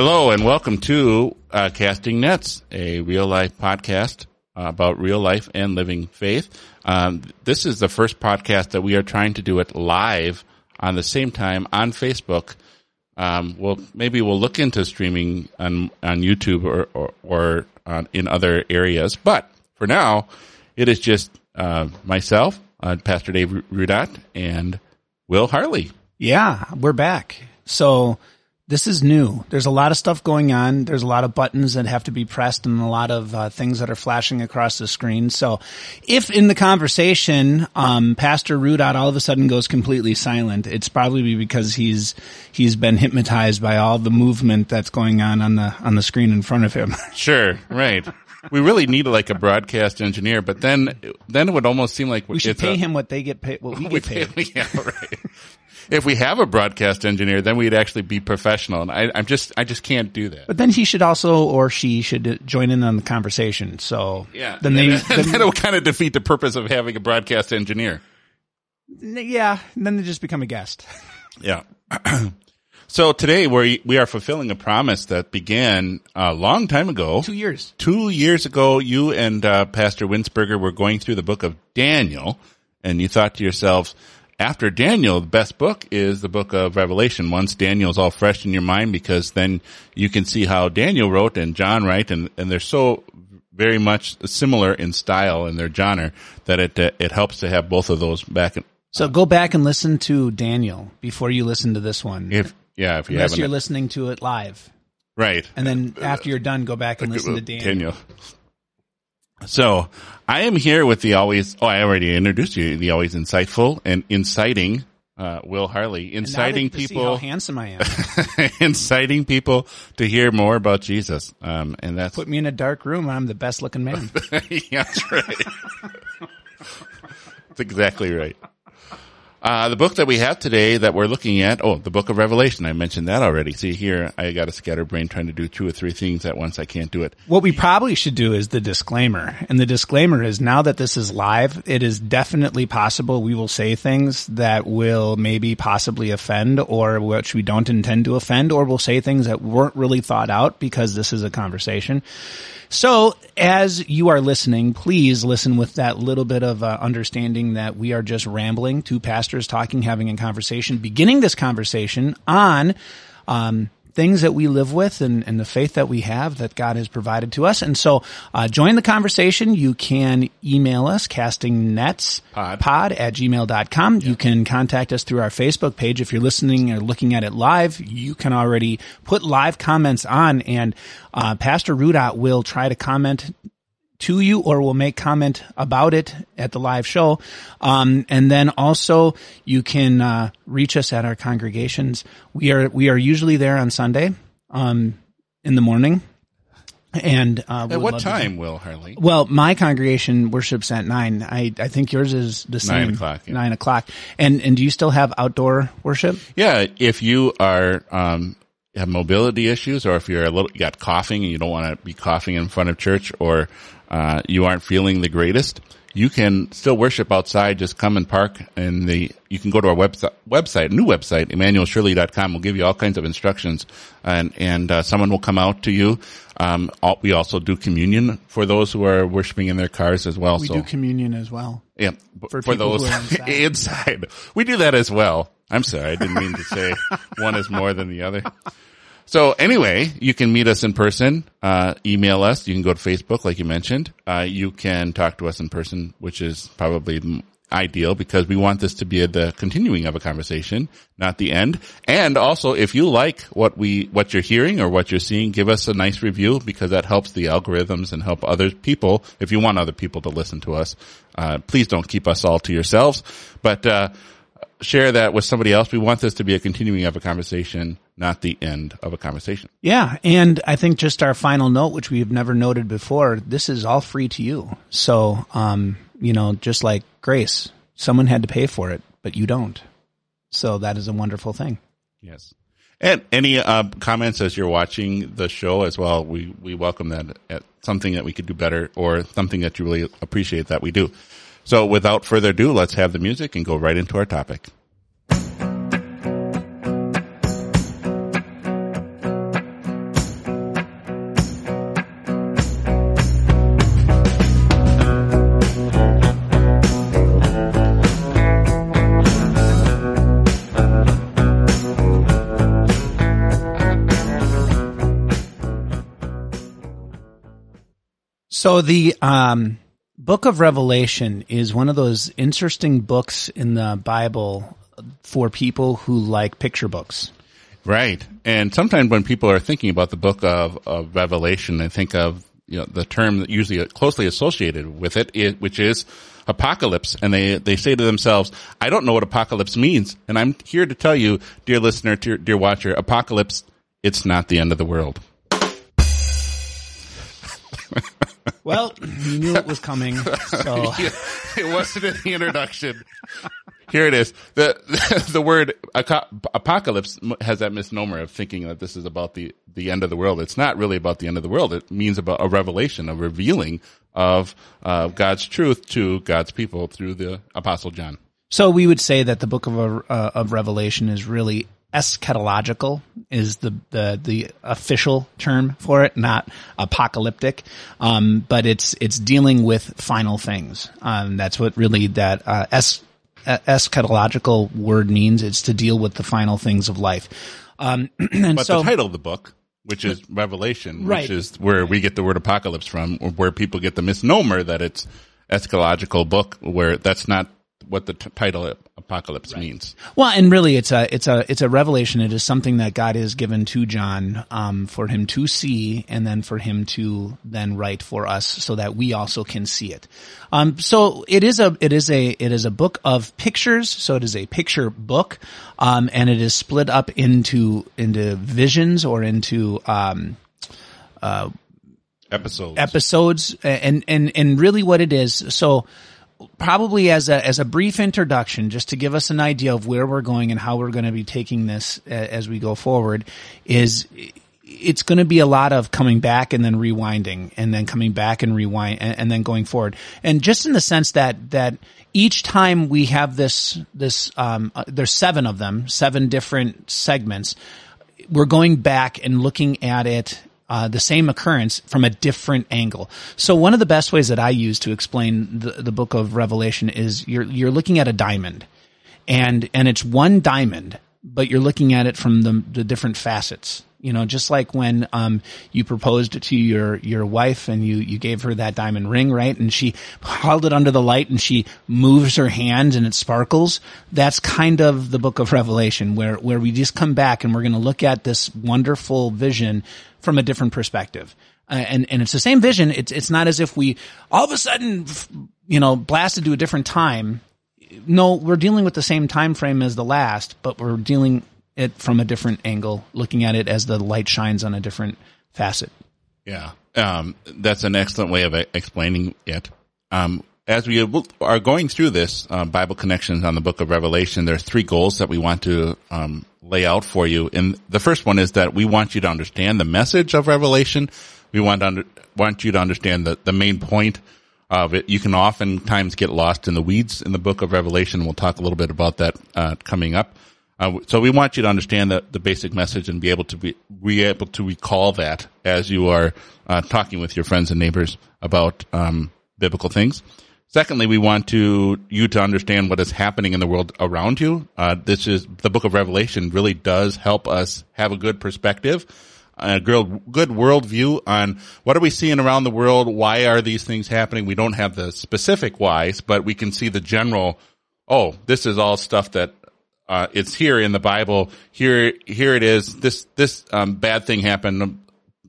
Hello and welcome to uh, Casting Nets, a real life podcast uh, about real life and living faith. Um, this is the first podcast that we are trying to do it live on the same time on Facebook. Um, well, maybe we'll look into streaming on on YouTube or or, or uh, in other areas, but for now, it is just uh, myself, uh, Pastor Dave Rudat, and Will Harley. Yeah, we're back. So this is new. There's a lot of stuff going on. There's a lot of buttons that have to be pressed and a lot of uh, things that are flashing across the screen. So if in the conversation, um, Pastor Rudot all of a sudden goes completely silent, it's probably because he's, he's been hypnotized by all the movement that's going on on the, on the screen in front of him. Sure. Right. we really need like a broadcast engineer, but then, then it would almost seem like we should pay a, him what they get paid, what we get paid. Pay, yeah, right if we have a broadcast engineer, then we'd actually be professional. And I, am just, I just can't do that. But then he should also, or she should join in on the conversation. So yeah, then they, then, will kind of defeat the purpose of having a broadcast engineer. Yeah. Then they just become a guest. Yeah. so today we we are fulfilling a promise that began a long time ago. Two years. Two years ago, you and uh, Pastor Winsberger were going through the book of Daniel, and you thought to yourselves, after Daniel, the best book is the book of Revelation. Once Daniel's all fresh in your mind, because then you can see how Daniel wrote and John wrote, and, and they're so very much similar in style and their genre that it uh, it helps to have both of those back. In, so go back and listen to Daniel before you listen to this one. If yeah, if you unless haven't, you're listening to it live, right? And then after you're done, go back and listen to Daniel. Daniel. So I am here with the always, oh, I already introduced you, the always insightful and inciting, uh, Will Harley, inciting people. how handsome I am. inciting people to hear more about Jesus. Um, and that's. Put me in a dark room. I'm the best looking man. yeah, that's right. that's exactly right. Uh, the book that we have today that we're looking at, oh, the book of Revelation. I mentioned that already. See here, I got a scatterbrain trying to do two or three things at once. I can't do it. What we probably should do is the disclaimer. And the disclaimer is now that this is live, it is definitely possible we will say things that will maybe possibly offend or which we don't intend to offend, or we'll say things that weren't really thought out because this is a conversation. So as you are listening, please listen with that little bit of uh, understanding that we are just rambling, two pastors talking, having a conversation, beginning this conversation on, um, things that we live with and, and, the faith that we have that God has provided to us. And so, uh, join the conversation. You can email us, castingnets pod, pod at gmail.com. Yeah. You can contact us through our Facebook page. If you're listening or looking at it live, you can already put live comments on and, uh, Pastor Rudot will try to comment to you or will make comment about it at the live show. Um, and then also you can, uh, reach us at our congregations. We are, we are usually there on Sunday, um, in the morning. And, uh, at what time, Will Harley? Well, my congregation worships at nine. I, I think yours is the same. Nine o'clock. Yeah. Nine o'clock. And, and do you still have outdoor worship? Yeah. If you are, um, have mobility issues or if you're a little, you got coughing and you don't want to be coughing in front of church or uh, you aren't feeling the greatest, you can still worship outside. Just come and park in the, you can go to our website, website, new website, emmanuelshirley.com. We'll give you all kinds of instructions and, and, uh, someone will come out to you. Um, all, we also do communion for those who are worshiping in their cars as well. We so, do communion as well. Yeah. For, for those inside. inside. We do that as well. I'm sorry. I didn't mean to say one is more than the other. So anyway, you can meet us in person, uh, email us. You can go to Facebook, like you mentioned. Uh, you can talk to us in person, which is probably ideal because we want this to be the continuing of a conversation, not the end. And also, if you like what we, what you're hearing or what you're seeing, give us a nice review because that helps the algorithms and help other people. If you want other people to listen to us, uh, please don't keep us all to yourselves, but, uh, share that with somebody else. We want this to be a continuing of a conversation, not the end of a conversation. Yeah. And I think just our final note, which we've never noted before, this is all free to you. So, um, you know, just like grace, someone had to pay for it, but you don't. So that is a wonderful thing. Yes. And any uh, comments as you're watching the show as well, we, we welcome that at something that we could do better or something that you really appreciate that we do. So without further ado, let's have the music and go right into our topic. So the um, book of Revelation is one of those interesting books in the Bible for people who like picture books. Right. And sometimes when people are thinking about the book of, of Revelation, they think of you know, the term that usually closely associated with it, which is apocalypse. And they, they say to themselves, I don't know what apocalypse means. And I'm here to tell you, dear listener, dear, dear watcher, apocalypse, it's not the end of the world. Well, you knew it was coming. So it wasn't in the introduction. Here it is. The, the word apocalypse has that misnomer of thinking that this is about the, the end of the world. It's not really about the end of the world. It means about a revelation, a revealing of uh, God's truth to God's people through the apostle John. So we would say that the book of, uh, of Revelation is really eschatological is the, the, the official term for it, not apocalyptic. Um, but it's, it's dealing with final things. Um, that's what really that, uh, es, eschatological word means. It's to deal with the final things of life. Um, but so, the title of the book, which is Revelation, right. which is where we get the word apocalypse from, where people get the misnomer that it's eschatological book, where that's not what the t- title apocalypse right. means. Well, and really, it's a it's a it's a revelation. It is something that God has given to John um, for him to see, and then for him to then write for us, so that we also can see it. Um, so it is a it is a it is a book of pictures. So it is a picture book, um, and it is split up into into visions or into um, uh, episodes episodes, and and and really what it is. So probably as a as a brief introduction, just to give us an idea of where we're going and how we're going to be taking this as we go forward, is it's going to be a lot of coming back and then rewinding and then coming back and rewind and, and, then going forward. And just in the sense that, that each time we have this, this, um, uh, there's seven of them, seven different segments. We're going back and looking at it uh, the same occurrence from a different angle. So one of the best ways that I use to explain the, the book of Revelation is you're you're looking at a diamond, and and it's one diamond, but you're looking at it from the the different facets. You know, just like when um, you proposed to your your wife and you you gave her that diamond ring, right? And she held it under the light and she moves her hand and it sparkles. That's kind of the book of Revelation, where where we just come back and we're going to look at this wonderful vision from a different perspective. Uh, and and it's the same vision. It's it's not as if we all of a sudden you know blasted to a different time. No, we're dealing with the same time frame as the last, but we're dealing it from a different angle, looking at it as the light shines on a different facet. Yeah, um, that's an excellent way of explaining it. Um, as we are going through this uh, Bible connections on the Book of Revelation, there are three goals that we want to um, lay out for you. And the first one is that we want you to understand the message of Revelation. We want under, want you to understand the, the main point of it. You can oftentimes get lost in the weeds in the Book of Revelation. We'll talk a little bit about that uh, coming up. Uh, so we want you to understand the, the basic message and be able to be, be able to recall that as you are uh, talking with your friends and neighbors about um, biblical things. Secondly, we want to you to understand what is happening in the world around you. Uh, this is the Book of Revelation really does help us have a good perspective, a good good worldview on what are we seeing around the world. Why are these things happening? We don't have the specific whys, but we can see the general. Oh, this is all stuff that uh, it's here in the Bible. Here, here it is. This, this, um, bad thing happened.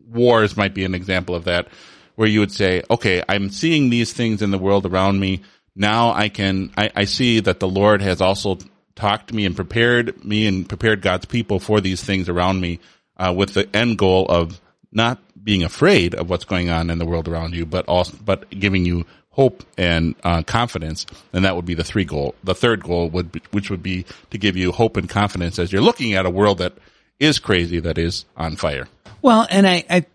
Wars might be an example of that, where you would say, okay, I'm seeing these things in the world around me. Now I can, I, I see that the Lord has also talked to me and prepared me and prepared God's people for these things around me, uh, with the end goal of not being afraid of what's going on in the world around you, but also, but giving you hope and uh, confidence, and that would be the three goal. The third goal would, be, which would be to give you hope and confidence as you're looking at a world that is crazy, that is on fire. Well, and I, I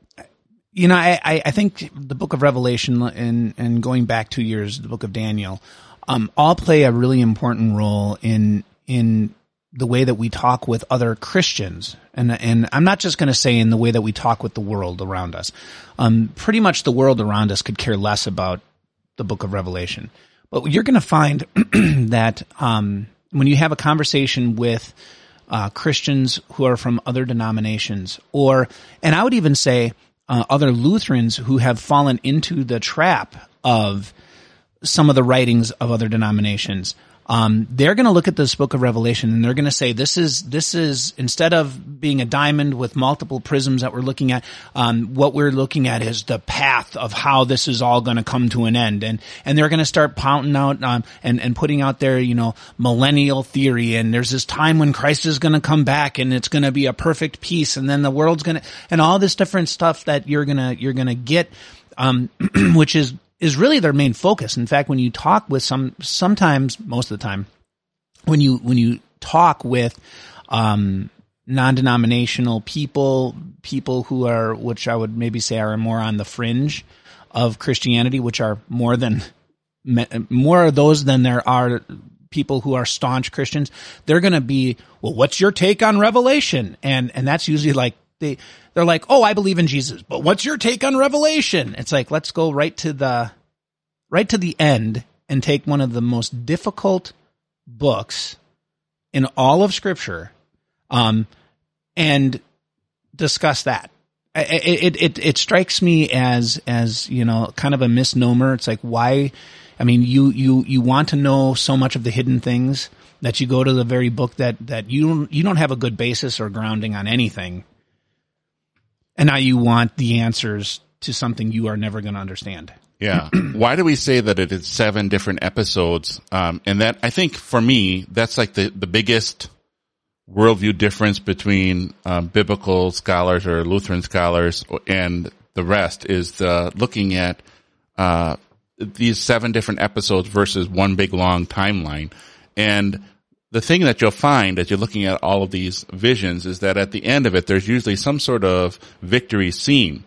you know, I, I think the book of Revelation and, and going back two years, the book of Daniel, um, all play a really important role in, in the way that we talk with other Christians. And, and I'm not just going to say in the way that we talk with the world around us. Um, pretty much the world around us could care less about the book of Revelation. But you're going to find that um, when you have a conversation with uh, Christians who are from other denominations, or, and I would even say uh, other Lutherans who have fallen into the trap of some of the writings of other denominations um, they're going to look at this book of Revelation and they're going to say, this is, this is, instead of being a diamond with multiple prisms that we're looking at, um, what we're looking at is the path of how this is all going to come to an end. And, and they're going to start pounding out, um, and, and putting out their, you know, millennial theory. And there's this time when Christ is going to come back and it's going to be a perfect peace. And then the world's going to, and all this different stuff that you're going to, you're going to get, um, which is is really their main focus. In fact, when you talk with some, sometimes, most of the time, when you, when you talk with, um, non-denominational people, people who are, which I would maybe say are more on the fringe of Christianity, which are more than, more of those than there are people who are staunch Christians. They're going to be, well, what's your take on Revelation? And, and that's usually like, they, they're like, oh, I believe in Jesus, but what's your take on Revelation? It's like, let's go right to the, right to the end and take one of the most difficult books in all of scripture, um, and discuss that. It, it, it, it strikes me as, as, you know, kind of a misnomer. It's like, why, I mean, you, you, you want to know so much of the hidden things that you go to the very book that, that you you don't have a good basis or grounding on anything and now you want the answers to something you are never going to understand. Yeah. Why do we say that it is seven different episodes? Um, and that I think for me, that's like the, the biggest worldview difference between um, biblical scholars or Lutheran scholars and the rest is the looking at uh, these seven different episodes versus one big long timeline. And the thing that you'll find as you're looking at all of these visions is that at the end of it, there's usually some sort of victory scene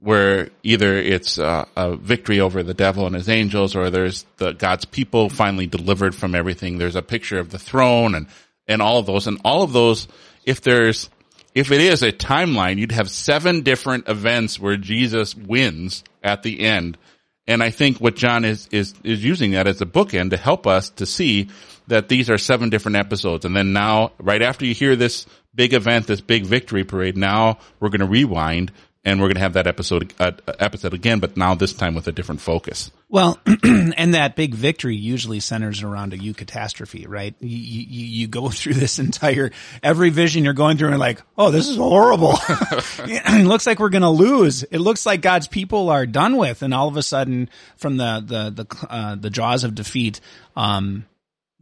where either it's uh, a victory over the devil and his angels or there's the God's people finally delivered from everything. There's a picture of the throne and, and all of those and all of those, if there's, if it is a timeline, you'd have seven different events where Jesus wins at the end. And I think what John is, is, is using that as a bookend to help us to see that these are seven different episodes. And then now, right after you hear this big event, this big victory parade, now we're going to rewind and we're going to have that episode uh, episode again, but now this time with a different focus. Well, and that big victory usually centers around a eucatastrophe, right? You, you, you go through this entire every vision you're going through and like, oh, this is horrible. it looks like we're going to lose. It looks like God's people are done with, and all of a sudden, from the the the uh, the jaws of defeat, um,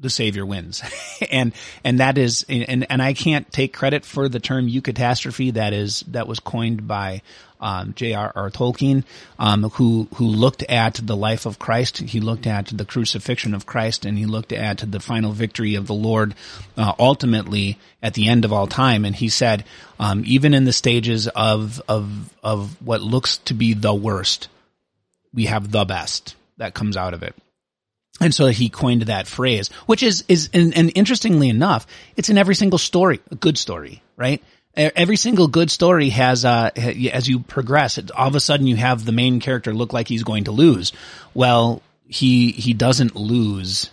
the savior wins. and, and that is, and, and I can't take credit for the term eucatastrophe that is, that was coined by, um, J.R.R. Tolkien, um, who, who looked at the life of Christ. He looked at the crucifixion of Christ and he looked at the final victory of the Lord, uh, ultimately at the end of all time. And he said, um, even in the stages of, of, of what looks to be the worst, we have the best that comes out of it. And so he coined that phrase, which is, is, and, and, interestingly enough, it's in every single story, a good story, right? Every single good story has, uh, as you progress, all of a sudden you have the main character look like he's going to lose. Well, he, he doesn't lose.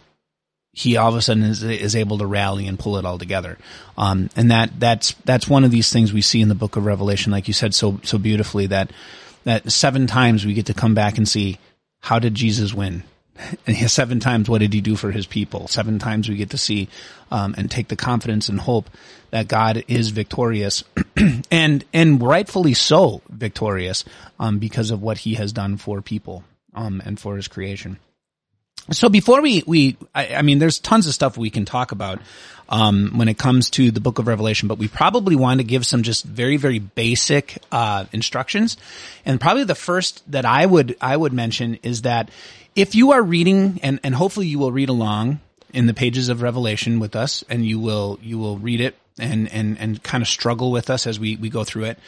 He all of a sudden is, is able to rally and pull it all together. Um, and that, that's, that's one of these things we see in the book of Revelation, like you said so, so beautifully that, that seven times we get to come back and see how did Jesus win? And seven times, what did he do for his people? Seven times we get to see um, and take the confidence and hope that God is victorious, and and rightfully so victorious um, because of what He has done for people um, and for His creation. So before we we I, I, mean, there's tons of stuff we can talk about um, when it comes to the Book of Revelation, but we probably want to give some just very very basic uh, instructions, and probably the first that I would I would mention is that if you are reading and, and hopefully you will read along in the pages of Revelation with us and you will, you will read it and, and, and kind of struggle with us as we, we go through it.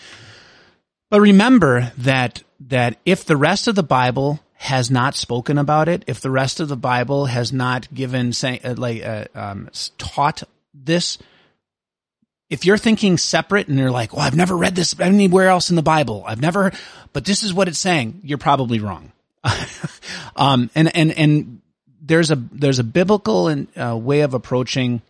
But remember that, that if the rest of the Bible has not spoken about it, if the rest of the Bible has not given, say, uh, like, uh, um, taught this, if you're thinking separate and you're like, well, I've never read this anywhere else in the Bible. I've never, but this is what it's saying. You're probably wrong. um, and, and, and there's a, there's a biblical and, uh, way of approaching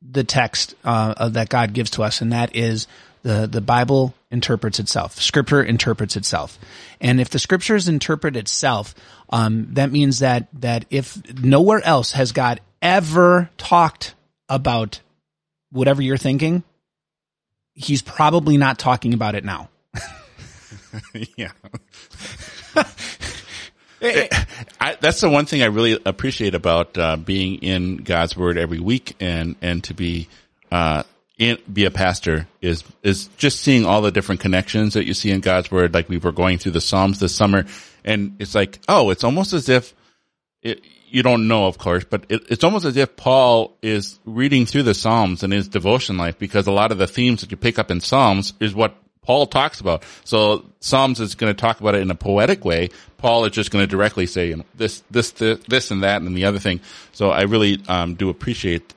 the text, uh, that God gives to us. And that is the, the Bible interprets itself. Scripture interprets itself. And if the scriptures interpret itself, um, that means that, that if nowhere else has God ever talked about whatever you're thinking, he's probably not talking about it now. yeah. I, that's the one thing I really appreciate about uh, being in God's Word every week and and to be uh, in, be a pastor is is just seeing all the different connections that you see in God's Word. Like we were going through the Psalms this summer, and it's like, oh, it's almost as if it, you don't know, of course, but it, it's almost as if Paul is reading through the Psalms in his devotion life because a lot of the themes that you pick up in Psalms is what Paul talks about. So Psalms is going to talk about it in a poetic way. Paul is just going to directly say you know, this, this, this, this, and that, and the other thing. So I really um, do appreciate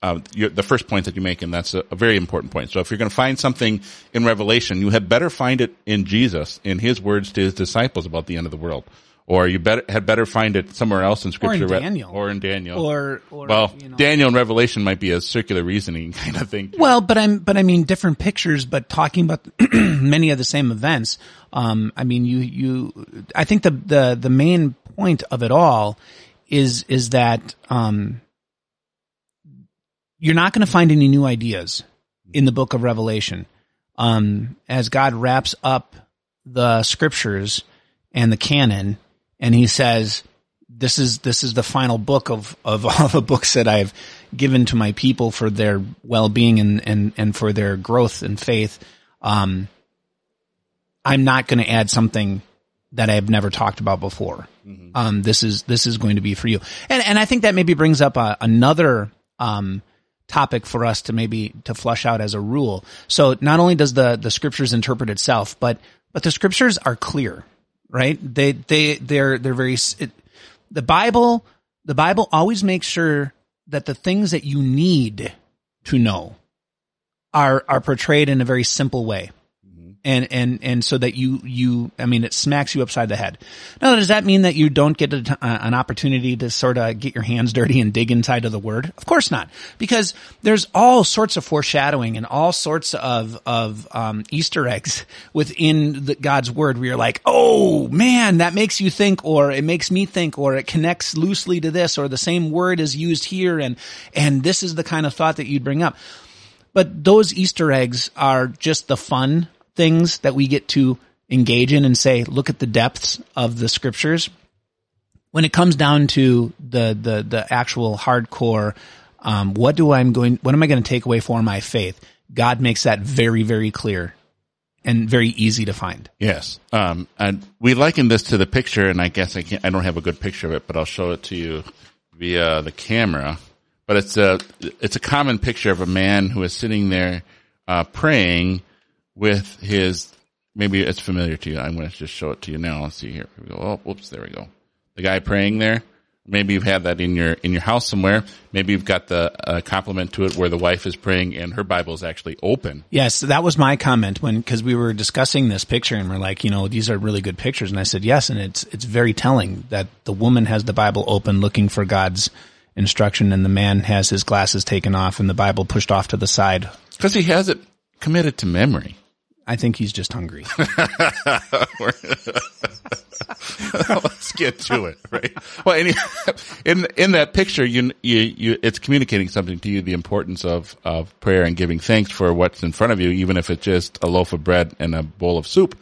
uh, your, the first point that you make, and that's a, a, very important point. So if you're going to find something in Revelation, you had better find it in Jesus, in His words to His disciples about the end of the world or you better had better find it somewhere else in scripture, or in Daniel, or in Daniel, or, or well, you know. Daniel and Revelation might be a circular reasoning kind of thing. Well, but I'm, but I mean, different pictures, but talking about many of the same events. Um, I mean, you, you, I think the, the, the main point of it all is, is that, um, you're not going to find any new ideas in the book of Revelation. Um, as God wraps up the scriptures and the canon, and he says, this is, this is the final book of, of all the books that I've given to my people for their well-being and, and, and for their growth and faith. Um, I'm not going to add something that I've never talked about before. Mm-hmm. Um, this is, this is going to be for you. And, and I think that maybe brings up a, another, um, topic for us to maybe to flush out as a rule. So not only does the, the scriptures interpret itself, but, but the scriptures are clear right? They they they're they're very it, the Bible the Bible always makes sure that the things that you need to know are are portrayed in a very simple way and and and so that you you I mean it smacks you upside the head. Now does that mean that you don't get a, an opportunity to sort of get your hands dirty and dig inside of the word? Of course not, because there's all sorts of foreshadowing and all sorts of of um, Easter eggs within the, God's word. Where you're like, oh man, that makes you think, or it makes me think, or it connects loosely to this, or the same word is used here, and and this is the kind of thought that you'd bring up. But those Easter eggs are just the fun things that we get to engage in and say, look at the depths of the scriptures. When it comes down to the the the actual hardcore, um, what do I'm going? What am I going to take away for my faith? God makes that very very clear and very easy to find. Yes. Um, and we liken this to the picture, and I guess I can't, I don't have a good picture of it, but I'll show it to you via the camera. But it's a, it's a common picture of a man who is sitting there, uh, praying with his, maybe it's familiar to you. I'm going to just show it to you now. Let's see here. We go. Oh, whoops. There we go. The guy praying there. Maybe you've had that in your, in your house somewhere. Maybe you've got the uh, complement to it where the wife is praying and her Bible is actually open. Yes. That was my comment when, cause we were discussing this picture and we're like, you know, these are really good pictures. And I said, yes. And it's, it's very telling that the woman has the Bible open looking for God's instruction and the man has his glasses taken off and the Bible pushed off to the side. Cause he has it committed to memory. I think he's just hungry. Let's get to it, right? Well, any, in in that picture, you, you you it's communicating something to you: the importance of of prayer and giving thanks for what's in front of you, even if it's just a loaf of bread and a bowl of soup.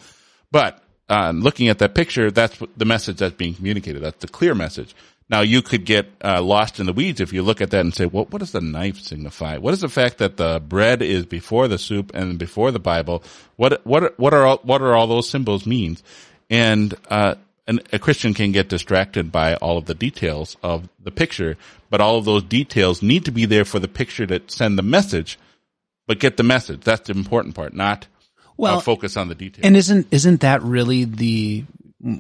But uh, looking at that picture, that's the message that's being communicated. That's the clear message. Now you could get uh, lost in the weeds if you look at that and say, well, what does the knife signify? What is the fact that the bread is before the soup and before the Bible? What what what are all, what are all those symbols means? And uh, and a Christian can get distracted by all of the details of the picture, but all of those details need to be there for the picture to send the message. But get the message. That's the important part, not uh, well, uh, focus on the details. And isn't isn't that really the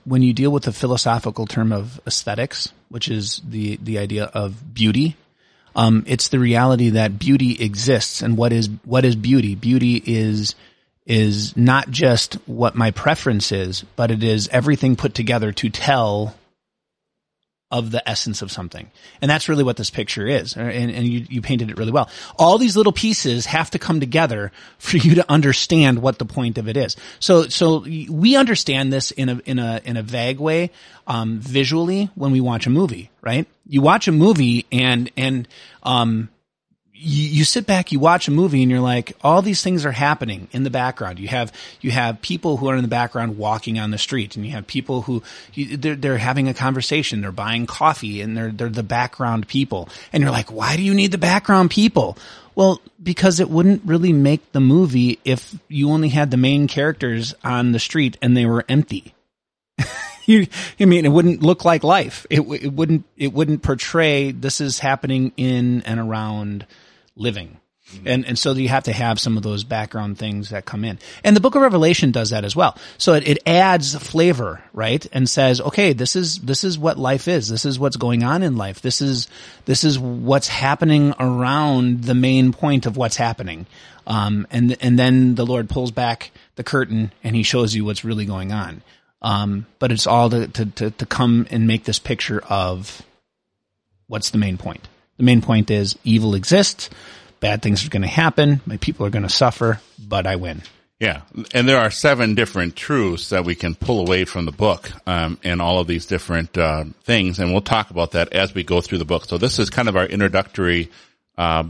when you deal with the philosophical term of aesthetics, which is the, the idea of beauty, um, it's the reality that beauty exists. And what is, what is beauty? Beauty is, is not just what my preference is, but it is everything put together to tell of the essence of something. And that's really what this picture is. And, and you, you painted it really well. All these little pieces have to come together for you to understand what the point of it is. So, so we understand this in a, in a, in a vague way, um, visually when we watch a movie, right? You watch a movie and, and, um, you, you sit back, you watch a movie and you're like, all these things are happening in the background. You have, you have people who are in the background walking on the street and you have people who, you, they're, they're having a conversation, they're buying coffee and they're, they're the background people. And you're like, why do you need the background people? Well, because it wouldn't really make the movie if you only had the main characters on the street and they were empty. you, I mean, it wouldn't look like life. It, it wouldn't, it wouldn't portray this is happening in and around living. Mm-hmm. And and so you have to have some of those background things that come in. And the book of Revelation does that as well. So it, it adds flavor, right? And says, okay, this is this is what life is. This is what's going on in life. This is this is what's happening around the main point of what's happening. Um, and and then the Lord pulls back the curtain and he shows you what's really going on. Um, but it's all to, to, to, to come and make this picture of what's the main point. The main point is evil exists. Bad things are going to happen. My people are going to suffer, but I win. Yeah, and there are seven different truths that we can pull away from the book, um, and all of these different uh, things, and we'll talk about that as we go through the book. So this is kind of our introductory uh,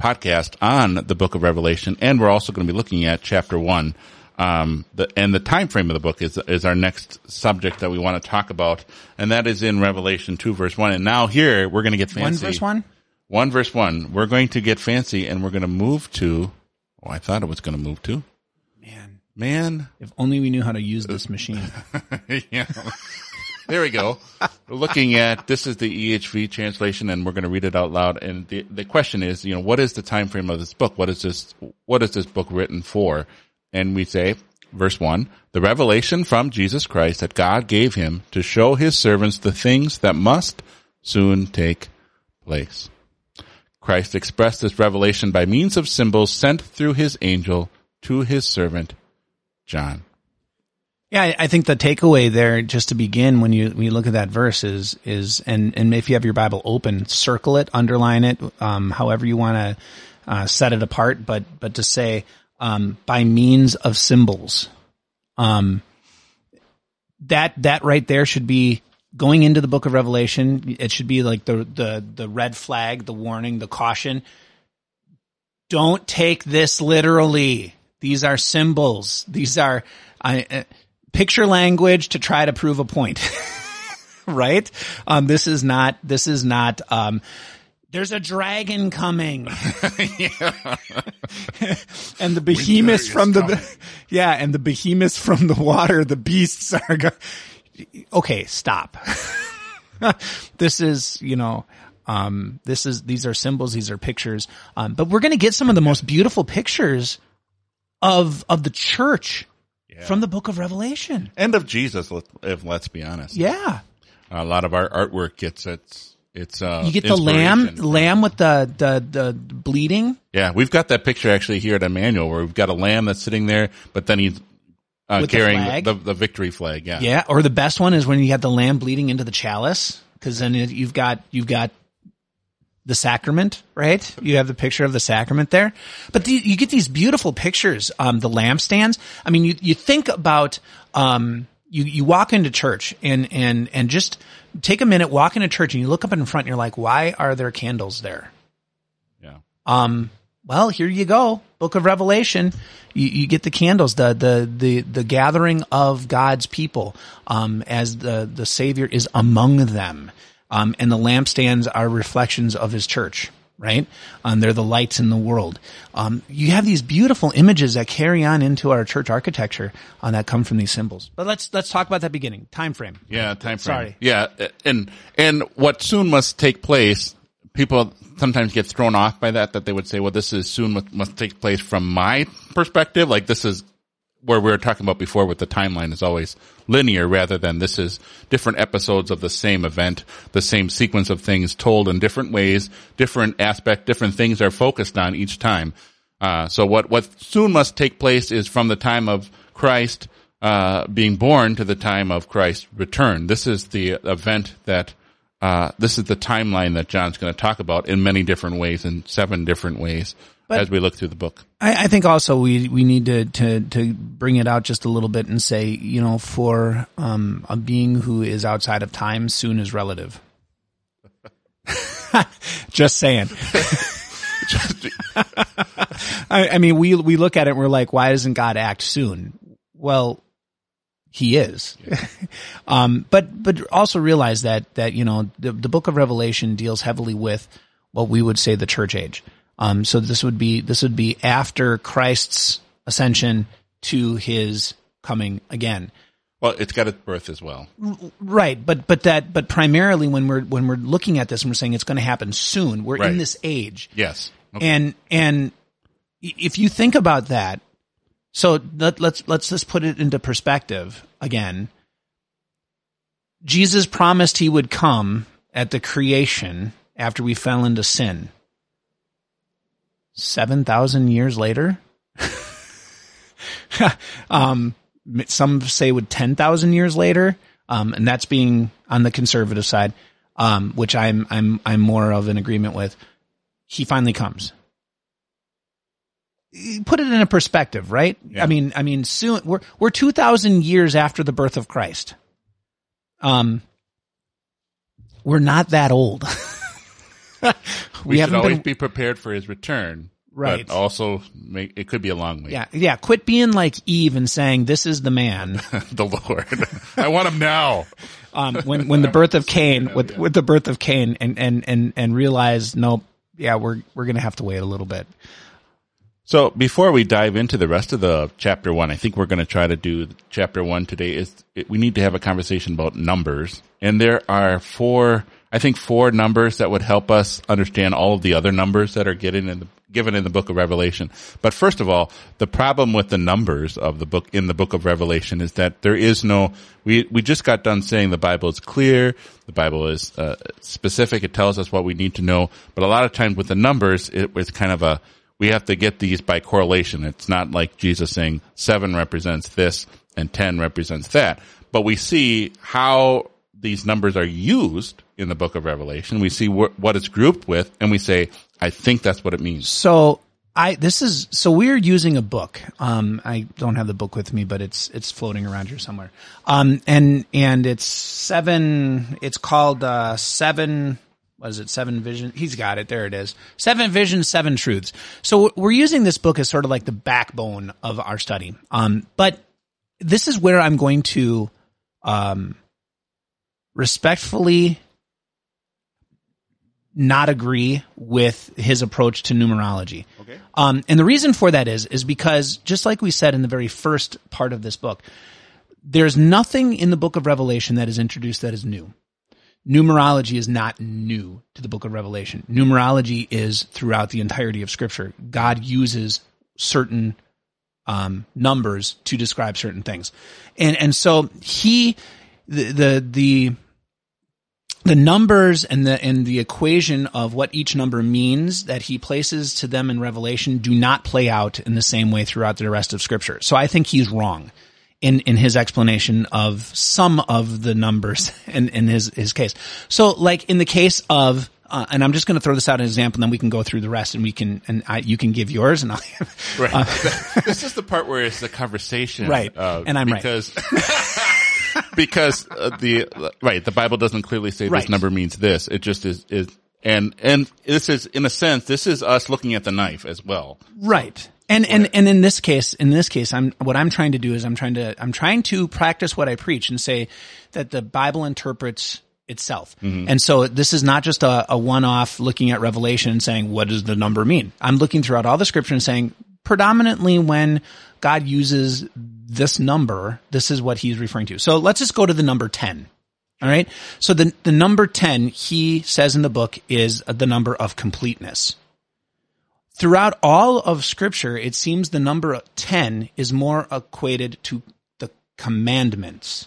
podcast on the Book of Revelation, and we're also going to be looking at chapter one um, the, and the time frame of the book is is our next subject that we want to talk about, and that is in Revelation two verse one. And now here we're going to get fancy. One verse one. One verse one. We're going to get fancy, and we're going to move to. Oh, I thought it was going to move to. Man, man. If only we knew how to use this machine. yeah. There we go. We're looking at this is the EHV translation, and we're going to read it out loud. And the the question is, you know, what is the time frame of this book? What is this? What is this book written for? And we say, verse 1, the revelation from Jesus Christ that God gave him to show his servants the things that must soon take place. Christ expressed this revelation by means of symbols sent through his angel to his servant John. Yeah, I think the takeaway there, just to begin, when you when you look at that verse, is is and and if you have your Bible open, circle it, underline it, um, however you want to uh, set it apart. But but to say, um, by means of symbols. Um, that that right there should be going into the book of Revelation. It should be like the the the red flag, the warning, the caution. Don't take this literally. These are symbols. These are uh, picture language to try to prove a point. right? Um, this is not. This is not. Um, there's a dragon coming. and the behemoths from the, yeah, and the behemoths from the water, the beasts are go- okay, stop. this is, you know, um, this is, these are symbols, these are pictures. Um, but we're going to get some of the most beautiful pictures of, of the church yeah. from the book of Revelation. And of Jesus, if let's be honest. Yeah. A lot of our artwork gets its it's uh, you get the lamb, lamb with the, the the bleeding. Yeah, we've got that picture actually here at Emmanuel where we've got a lamb that's sitting there, but then he's uh, carrying the, the, the, victory flag. Yeah, yeah. Or the best one is when you have the lamb bleeding into the chalice, because then you've got you've got the sacrament, right? You have the picture of the sacrament there, but the, you get these beautiful pictures. Um, the lampstands. I mean, you you think about um, you you walk into church and and and just take a minute, walk into church, and you look up in front, and you're like, why are there candles there? Yeah. Um. Well, here you go. Book of Revelation. You, you get the candles, the the the the gathering of God's people, um, as the the Savior is among them, um, and the lampstands are reflections of His church right? Um, they're the lights in the world. Um, you have these beautiful images that carry on into our church architecture uh, that come from these symbols. But let's let's talk about that beginning time frame. Yeah, time frame. Sorry. Yeah, and and what soon must take place. People sometimes get thrown off by that. That they would say, "Well, this is soon must, must take place from my perspective." Like this is where we were talking about before with the timeline is always linear rather than this is different episodes of the same event, the same sequence of things told in different ways, different aspect, different things are focused on each time. Uh, so what, what soon must take place is from the time of Christ, uh, being born to the time of Christ's return. This is the event that, uh, this is the timeline that John's going to talk about in many different ways, in seven different ways, but as we look through the book. I, I, think also we we need to, to to bring it out just a little bit and say, you know, for um, a being who is outside of time, soon is relative. just saying. I, I mean, we we look at it and we're like, why doesn't God act soon? Well, he is. um, but, but also realize that, that, you know, the, the book of Revelation deals heavily with what we would say the church age. Um, so this would be, this would be after Christ's ascension to his coming again. Well, it's got its birth as well. Right. But, but that, but primarily when we're, when we're looking at this and we're saying it's going to happen soon, we're right. in this age. Yes. Okay. And, and if you think about that, so let, let's let's just put it into perspective again. Jesus promised he would come at the creation after we fell into sin. 7,000 years later? um, some say with 10,000 years later. Um, and that's being on the conservative side, um, which I'm, I'm, I'm more of an agreement with. He finally comes put it in a perspective, right? Yeah. I mean, I mean, soon we're we're two thousand years after the birth of Christ. Um, we're not that old. we, we should always been, be prepared for his return. Right. But also, make, it could be a long way. Yeah. Yeah. Quit being like Eve and saying, this is the man. the Lord. I want him now. Um, when, when the birth of Cain, with, with the birth of Cain and, and, and, and realize, nope, yeah, we're, we're going to have to wait a little bit. So before we dive into the rest of the chapter one, I think we're going to try to do chapter one today is we need to have a conversation about numbers. And there are four, I think four numbers that would help us understand all of the other numbers that are in the, given in the book of Revelation. But first of all, the problem with the numbers of the book in the book of Revelation is that there is no, we, we just got done saying the Bible is clear. The Bible is uh, specific. It tells us what we need to know. But a lot of times with the numbers, it was kind of a, we have to get these by correlation. It's not like Jesus saying seven represents this and 10 represents that. But we see how these numbers are used in the book of Revelation. We see wh- what it's grouped with and we say, I think that's what it means. So I, this is, so we're using a book. Um, I don't have the book with me, but it's, it's floating around here somewhere. Um, and, and it's seven, it's called, uh, seven, what is it? Seven Vision. He's got it. There it is. Seven Visions, Seven Truths. So we're using this book as sort of like the backbone of our study. Um, but this is where I'm going to, um, respectfully not agree with his approach to numerology. Okay. Um, and the reason for that is, is because just like we said in the very first part of this book, there's nothing in the book of Revelation that is introduced that is new numerology is not new to the book of Revelation. Numerology is throughout the entirety of scripture. God uses certain um, numbers to describe certain things. And, and so he, the, the, the, the numbers and the and the equation of what each number means that he places to them in Revelation do not play out in the same way throughout the rest of Scripture. So I think he's wrong in, in his explanation of some of the numbers in, in his, his case. So like in the case of, uh, and I'm just going to throw this out as an example, and then we can go through the rest, and we can, and I, you can give yours, and I'll. right. Uh, this is the part where it's the conversation, right? Uh, and I'm because, right because uh, the right the Bible doesn't clearly say right. this number means this. It just is is and and this is in a sense this is us looking at the knife as well. Right. And, and, and in this case, in this case, I'm, what I'm trying to do is I'm trying to, I'm trying to practice what I preach and say that the Bible interprets itself. Mm-hmm. And so this is not just a, a one-off looking at Revelation and saying, what does the number mean? I'm looking throughout all the scripture and saying, predominantly when God uses this number, this is what he's referring to. So let's just go to the number 10. All right. So the, the number 10, he says in the book is the number of completeness. Throughout all of scripture, it seems the number 10 is more equated to the commandments,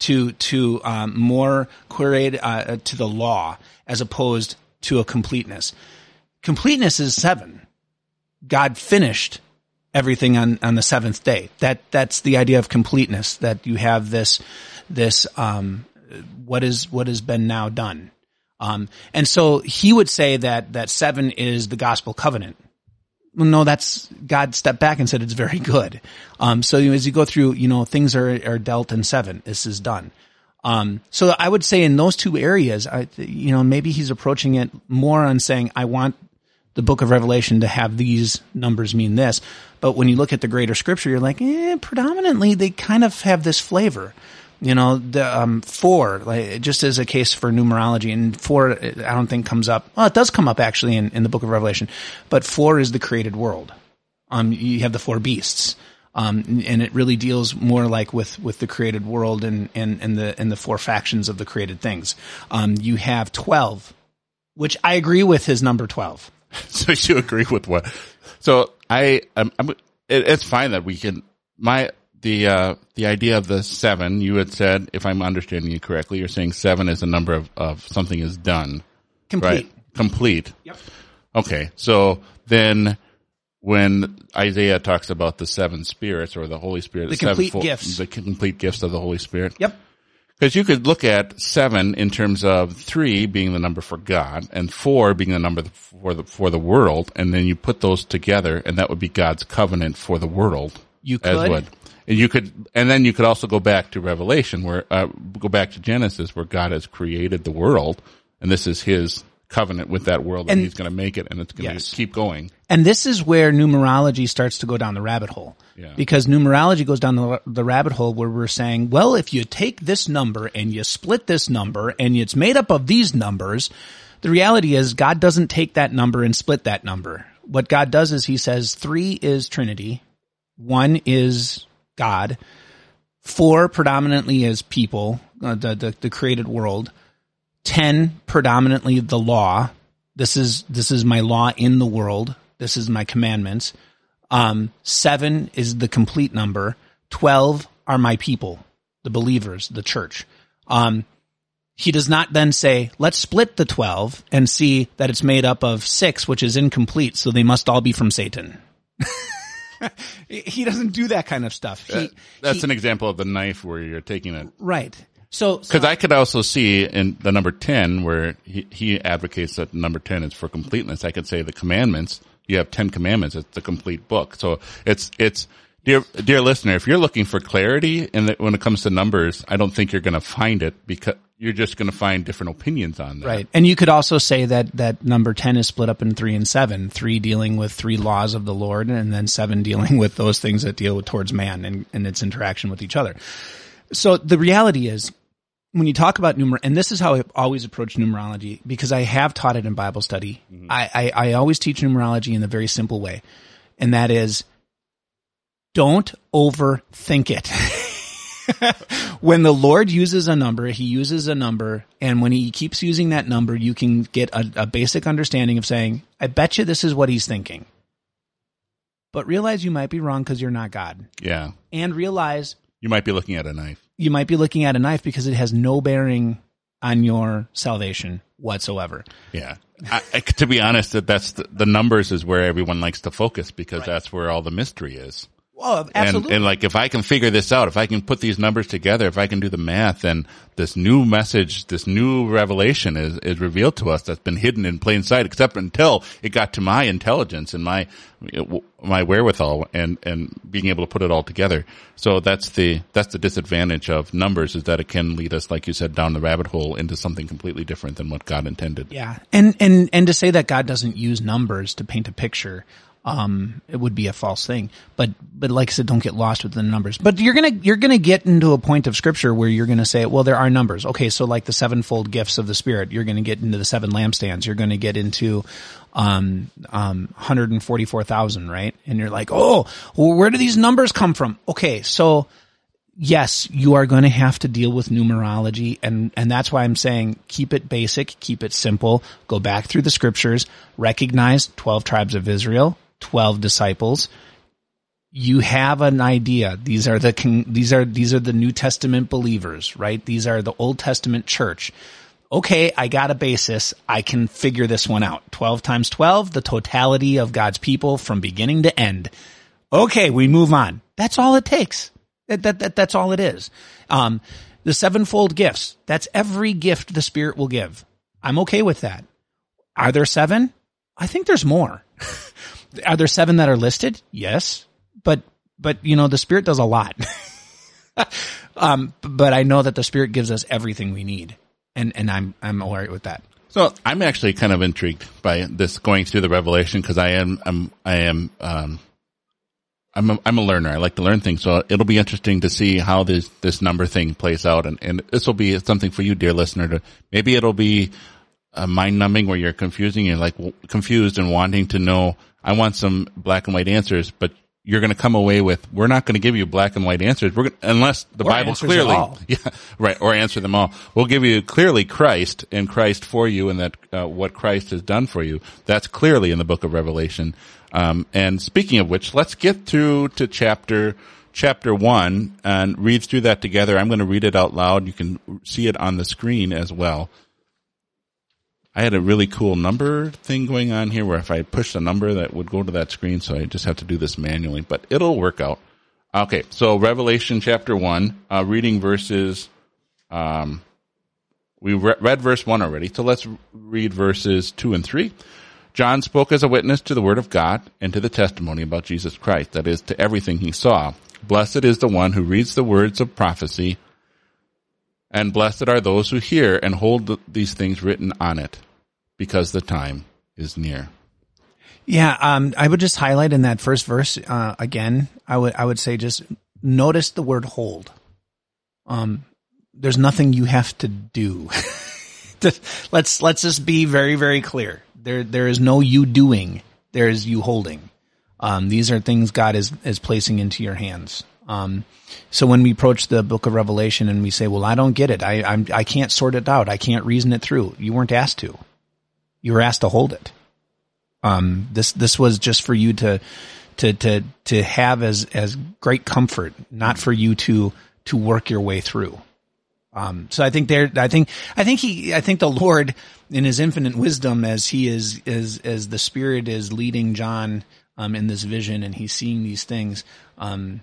to, to, um, more correlated, uh, to the law as opposed to a completeness. Completeness is seven. God finished everything on, on the seventh day. That, that's the idea of completeness, that you have this, this, um, what is, what has been now done. Um, and so he would say that, that seven is the gospel covenant. Well, no, that's God stepped back and said it's very good. Um, so as you go through, you know, things are, are dealt in seven. This is done. Um, so I would say in those two areas, I, you know, maybe he's approaching it more on saying, I want the book of Revelation to have these numbers mean this. But when you look at the greater scripture, you're like, eh, predominantly they kind of have this flavor. You know, the um, four, like just as a case for numerology, and four, I don't think comes up. Well, it does come up actually in, in the book of Revelation, but four is the created world. Um, you have the four beasts. Um, and it really deals more like with, with the created world and, and, and the, and the four factions of the created things. Um, you have 12, which I agree with his number 12. so you agree with what? So I, I'm, I'm it, it's fine that we can, my, the, uh, the idea of the seven, you had said, if I'm understanding you correctly, you're saying seven is a number of, of something is done. Complete. Right? Complete. Yep. Okay. So then when Isaiah talks about the seven spirits or the Holy Spirit, The seven complete fo- gifts. the complete gifts of the Holy Spirit. Yep. Because you could look at seven in terms of three being the number for God and four being the number for the for the world, and then you put those together, and that would be God's covenant for the world. You could. would. And you could, and then you could also go back to Revelation, where uh, go back to Genesis, where God has created the world, and this is His covenant with that world, and, And- He's going to make it, and it's going to Yes. keep going. And this is where numerology starts to go down the rabbit hole. Yeah. Because numerology goes down the, the rabbit hole where we're saying, well, if you take this number and you split this number and it's made up of these numbers, the reality is God doesn't take that number and split that number. What God does is he says three is Trinity, one is God, four predominantly is people, uh, the, the, the created world, 10 predominantly the law. This is, this is my law in the world. This is my commandments. Um, seven is the complete number. 12 are my people, the believers, the church. Um, he does not then say, let's split the 12 and see that it's made up of six, which is incomplete. So they must all be from Satan. he doesn't do that kind of stuff. He, That's he- an example of the knife where you're taking it right. So, so Because I could also see in the number 10 where he, he advocates that number 10 is for completeness. I could say the commandments, you have 10 commandments. It's the complete book. So it's, it's, dear, dear listener, if you're looking for clarity in the, when it comes to numbers, I don't think you're going to find it because you're just going to find different opinions on that. Right. And you could also say that, that number 10 is split up in three and seven, three dealing with three laws of the Lord and then seven dealing with those things that deal with towards man and, and its interaction with each other. So the reality is when you talk about numer, and this is how I always approach numerology because I have taught it in Bible study. Mm-hmm. I, I, I always teach numerology in a very simple way. And that is don't overthink it. when the Lord uses a number, he uses a number, and when he keeps using that number, you can get a, a basic understanding of saying, I bet you this is what he's thinking. But realize you might be wrong because you're not God. Yeah. And realize You might be looking at a knife. You might be looking at a knife because it has no bearing on your salvation whatsoever. Yeah. I, I, to be honest, that that's the, the numbers is where everyone likes to focus because that's where all the mystery is. Oh, And, and like, if I can figure this out, if I can put these numbers together, if I can do the math, then this new message, this new revelation is, is revealed to us that's been hidden in plain sight, except until it got to my intelligence and my, my wherewithal and, and being able to put it all together. So that's the, that's the disadvantage of numbers is that it can lead us, like you said, down the rabbit hole into something completely different than what God intended. Yeah. And, and, and to say that God doesn't use numbers to paint a picture, um, it would be a false thing. But, but like I said, don't get lost with the numbers. But you're gonna, you're gonna get into a point of scripture where you're gonna say, well, there are numbers. Okay. So like the sevenfold gifts of the spirit, you're gonna get into the seven lampstands. You're gonna get into, um, um, 144,000, right? And you're like, oh, well, where do these numbers come from? Okay. So, yes, you are going to have to deal with numerology and, and that's why I'm saying keep it basic, keep it simple, go back through the scriptures, recognize 12 tribes of Israel, 12 disciples. You have an idea. These are the, these are, these are the New Testament believers, right? These are the Old Testament church. Okay, I got a basis. I can figure this one out. 12 times 12, the totality of God's people from beginning to end. Okay, we move on. That's all it takes. That, that, that, that's all it is. Um, the sevenfold gifts. That's every gift the Spirit will give. I'm okay with that. Are there seven? I think there's more. are there seven that are listed? Yes. But, but, you know, the Spirit does a lot. um, but I know that the Spirit gives us everything we need. And, and I'm, I'm all right with that. So I'm actually kind of intrigued by this going through the revelation because I am, I'm, I am, um, I'm a, I'm a learner. I like to learn things. So it'll be interesting to see how this, this number thing plays out. And, and this will be something for you, dear listener, to maybe it'll be a mind numbing where you're confusing, you're like confused and wanting to know, I want some black and white answers, but you're going to come away with, we're not going to give you black and white answers. We're going unless the Or Bible clearly, yeah, right, or answer them all. We'll give you clearly Christ and Christ for you and that, uh, what Christ has done for you. That's clearly in the book of Revelation. Um, and speaking of which, let's get through to chapter, chapter one and read through that together. I'm going to read it out loud. You can see it on the screen as well. I had a really cool number thing going on here where if I pushed a number that would go to that screen, so I just have to do this manually, but it'll work out. Okay, so Revelation chapter one, uh, reading verses, um, we re- read verse one already, so let's read verses two and three. John spoke as a witness to the word of God and to the testimony about Jesus Christ, that is, to everything he saw. Blessed is the one who reads the words of prophecy, and blessed are those who hear and hold th- these things written on it, because the time is near. Yeah, um, I would just highlight in that first verse uh, again. I would I would say just notice the word hold. Um, there's nothing you have to do. Let's let's just be very very clear. There there is no you doing. There is you holding. Um, these are things God is is placing into your hands. Um, so when we approach the book of Revelation and we say, "Well, I don't get it. I I'm, I can't sort it out. I can't reason it through," you weren't asked to. You were asked to hold it. Um, this this was just for you to to to to have as as great comfort, not for you to to work your way through. Um, so I think there, I think, I think he, I think the Lord in his infinite wisdom as he is, as, as the spirit is leading John, um, in this vision and he's seeing these things, um,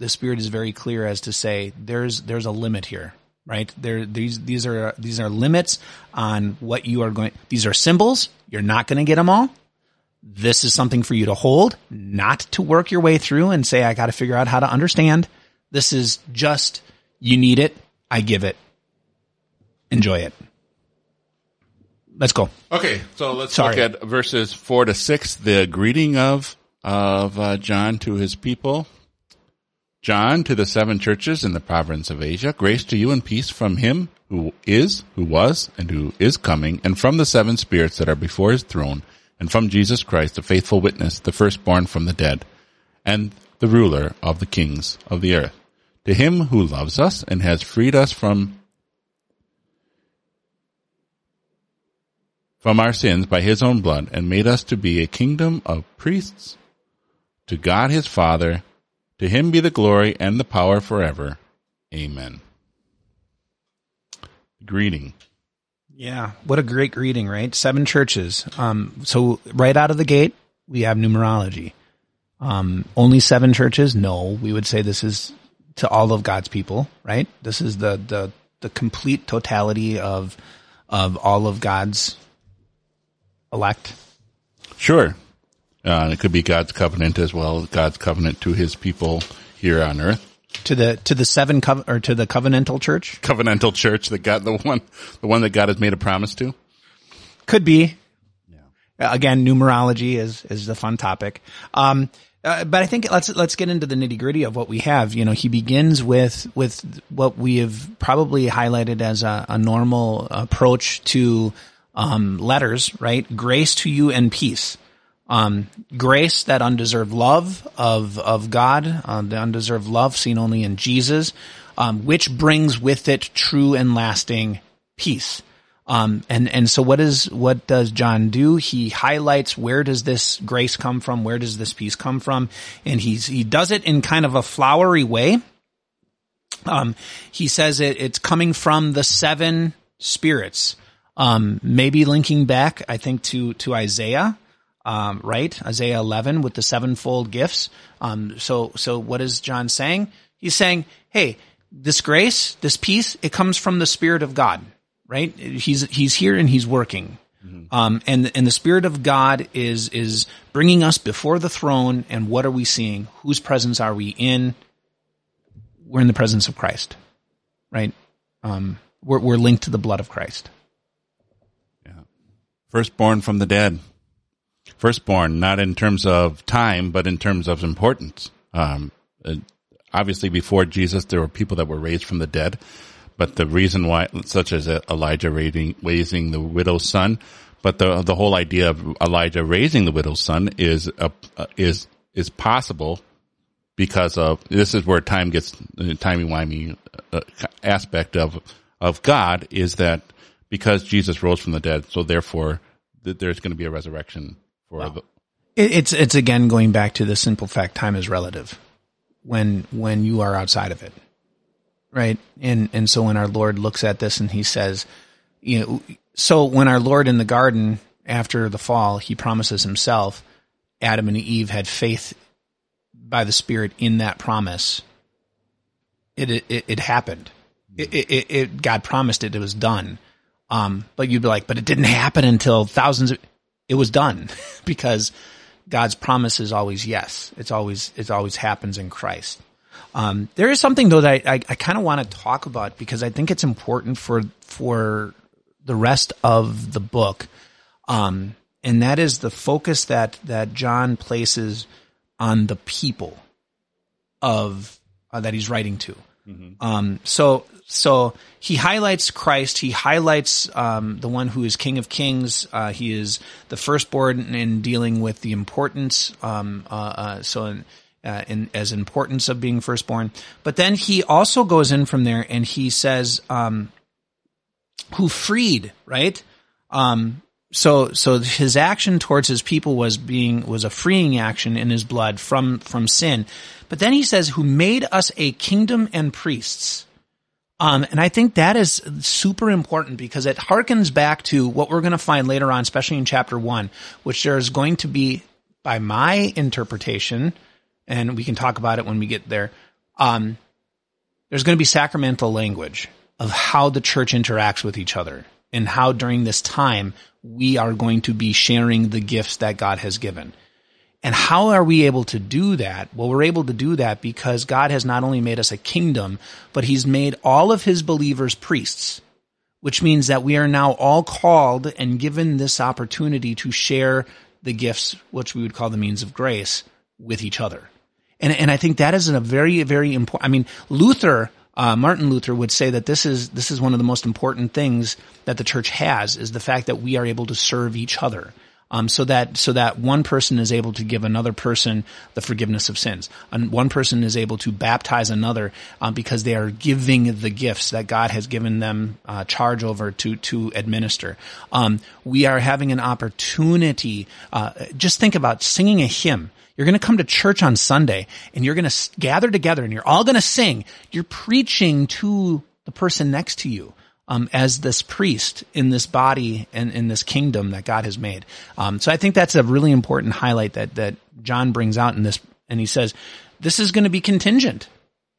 the spirit is very clear as to say there's, there's a limit here, right? There, these, these are, these are limits on what you are going, these are symbols. You're not going to get them all. This is something for you to hold, not to work your way through and say, I got to figure out how to understand. This is just, you need it. I give it. Enjoy it. Let's go. Okay, so let's Sorry. look at verses four to six. The greeting of of uh, John to his people. John to the seven churches in the province of Asia. Grace to you and peace from him who is, who was, and who is coming, and from the seven spirits that are before his throne, and from Jesus Christ, the faithful witness, the firstborn from the dead, and the ruler of the kings of the earth. To him who loves us and has freed us from from our sins by his own blood and made us to be a kingdom of priests to God his Father. To him be the glory and the power forever. Amen. Greeting. Yeah. What a great greeting, right? Seven churches. Um, so right out of the gate, we have numerology. Um, only seven churches? No, we would say this is to all of God's people, right? This is the, the, the complete totality of, of all of God's elect. Sure. Uh, and it could be God's covenant as well, God's covenant to his people here on earth. To the, to the seven cov- or to the covenantal church? Covenantal church that God, the one, the one that God has made a promise to. Could be. Yeah. Again, numerology is is the fun topic. Um, uh, but I think let's let's get into the nitty gritty of what we have. You know, he begins with with what we have probably highlighted as a, a normal approach to um, letters, right? Grace to you and peace. Um, grace, that undeserved love of of God, uh, the undeserved love seen only in Jesus, um, which brings with it true and lasting peace. Um, and, and so what is, what does John do? He highlights where does this grace come from? Where does this peace come from? And he's, he does it in kind of a flowery way. Um, he says it, it's coming from the seven spirits. Um, maybe linking back, I think to, to Isaiah. Um, right? Isaiah 11 with the sevenfold gifts. Um, so, so what is John saying? He's saying, Hey, this grace, this peace, it comes from the Spirit of God right? He's he's here and he's working. Mm-hmm. Um, and and the spirit of God is is bringing us before the throne. And what are we seeing? Whose presence are we in? We're in the presence of Christ, right? Um, we're we're linked to the blood of Christ. Yeah, firstborn from the dead. Firstborn, not in terms of time, but in terms of importance. Um, uh, obviously, before Jesus, there were people that were raised from the dead but the reason why, such as Elijah raising, raising the widow's son, but the the whole idea of Elijah raising the widow's son is uh, is is possible because of this is where time gets the timey wimey uh, aspect of of God is that because Jesus rose from the dead, so therefore there's going to be a resurrection for the. It's it's again going back to the simple fact time is relative when when you are outside of it right? And and so when our Lord looks at this and he says, you know, so when our Lord in the garden after the fall, he promises himself, Adam and Eve had faith by the Spirit in that promise. It it, it happened. It, it, it, God promised it. It was done. Um, but you'd be like, but it didn't happen until thousands of. It was done because God's promise is always yes. It's always it always happens in Christ. Um, there is something though that I, I, kind of want to talk about because I think it's important for for the rest of the book, um, and that is the focus that that John places on the people of uh, that he's writing to. Mm-hmm. Um, so so he highlights Christ. He highlights um, the one who is King of Kings. Uh, he is the firstborn in, in dealing with the importance. Um, uh, uh so in, uh, in, as importance of being firstborn. But then he also goes in from there and he says, um, who freed, right? Um, so, so his action towards his people was being, was a freeing action in his blood from, from sin. But then he says, who made us a kingdom and priests. Um, and I think that is super important because it harkens back to what we're going to find later on, especially in chapter one, which there is going to be, by my interpretation, and we can talk about it when we get there. Um, there's going to be sacramental language of how the church interacts with each other and how during this time we are going to be sharing the gifts that God has given. And how are we able to do that? Well, we're able to do that because God has not only made us a kingdom, but he's made all of his believers priests, which means that we are now all called and given this opportunity to share the gifts, which we would call the means of grace, with each other. And, and I think that is a very, very important, I mean, Luther, uh, Martin Luther would say that this is, this is one of the most important things that the church has is the fact that we are able to serve each other. Um, so that so that one person is able to give another person the forgiveness of sins, and one person is able to baptize another um, because they are giving the gifts that God has given them uh, charge over to to administer. Um, we are having an opportunity. Uh, just think about singing a hymn. You're going to come to church on Sunday and you're going to gather together and you're all going to sing. You're preaching to the person next to you. Um, as this priest in this body and in this kingdom that God has made. Um, so I think that's a really important highlight that that John brings out in this, and he says this is going to be contingent,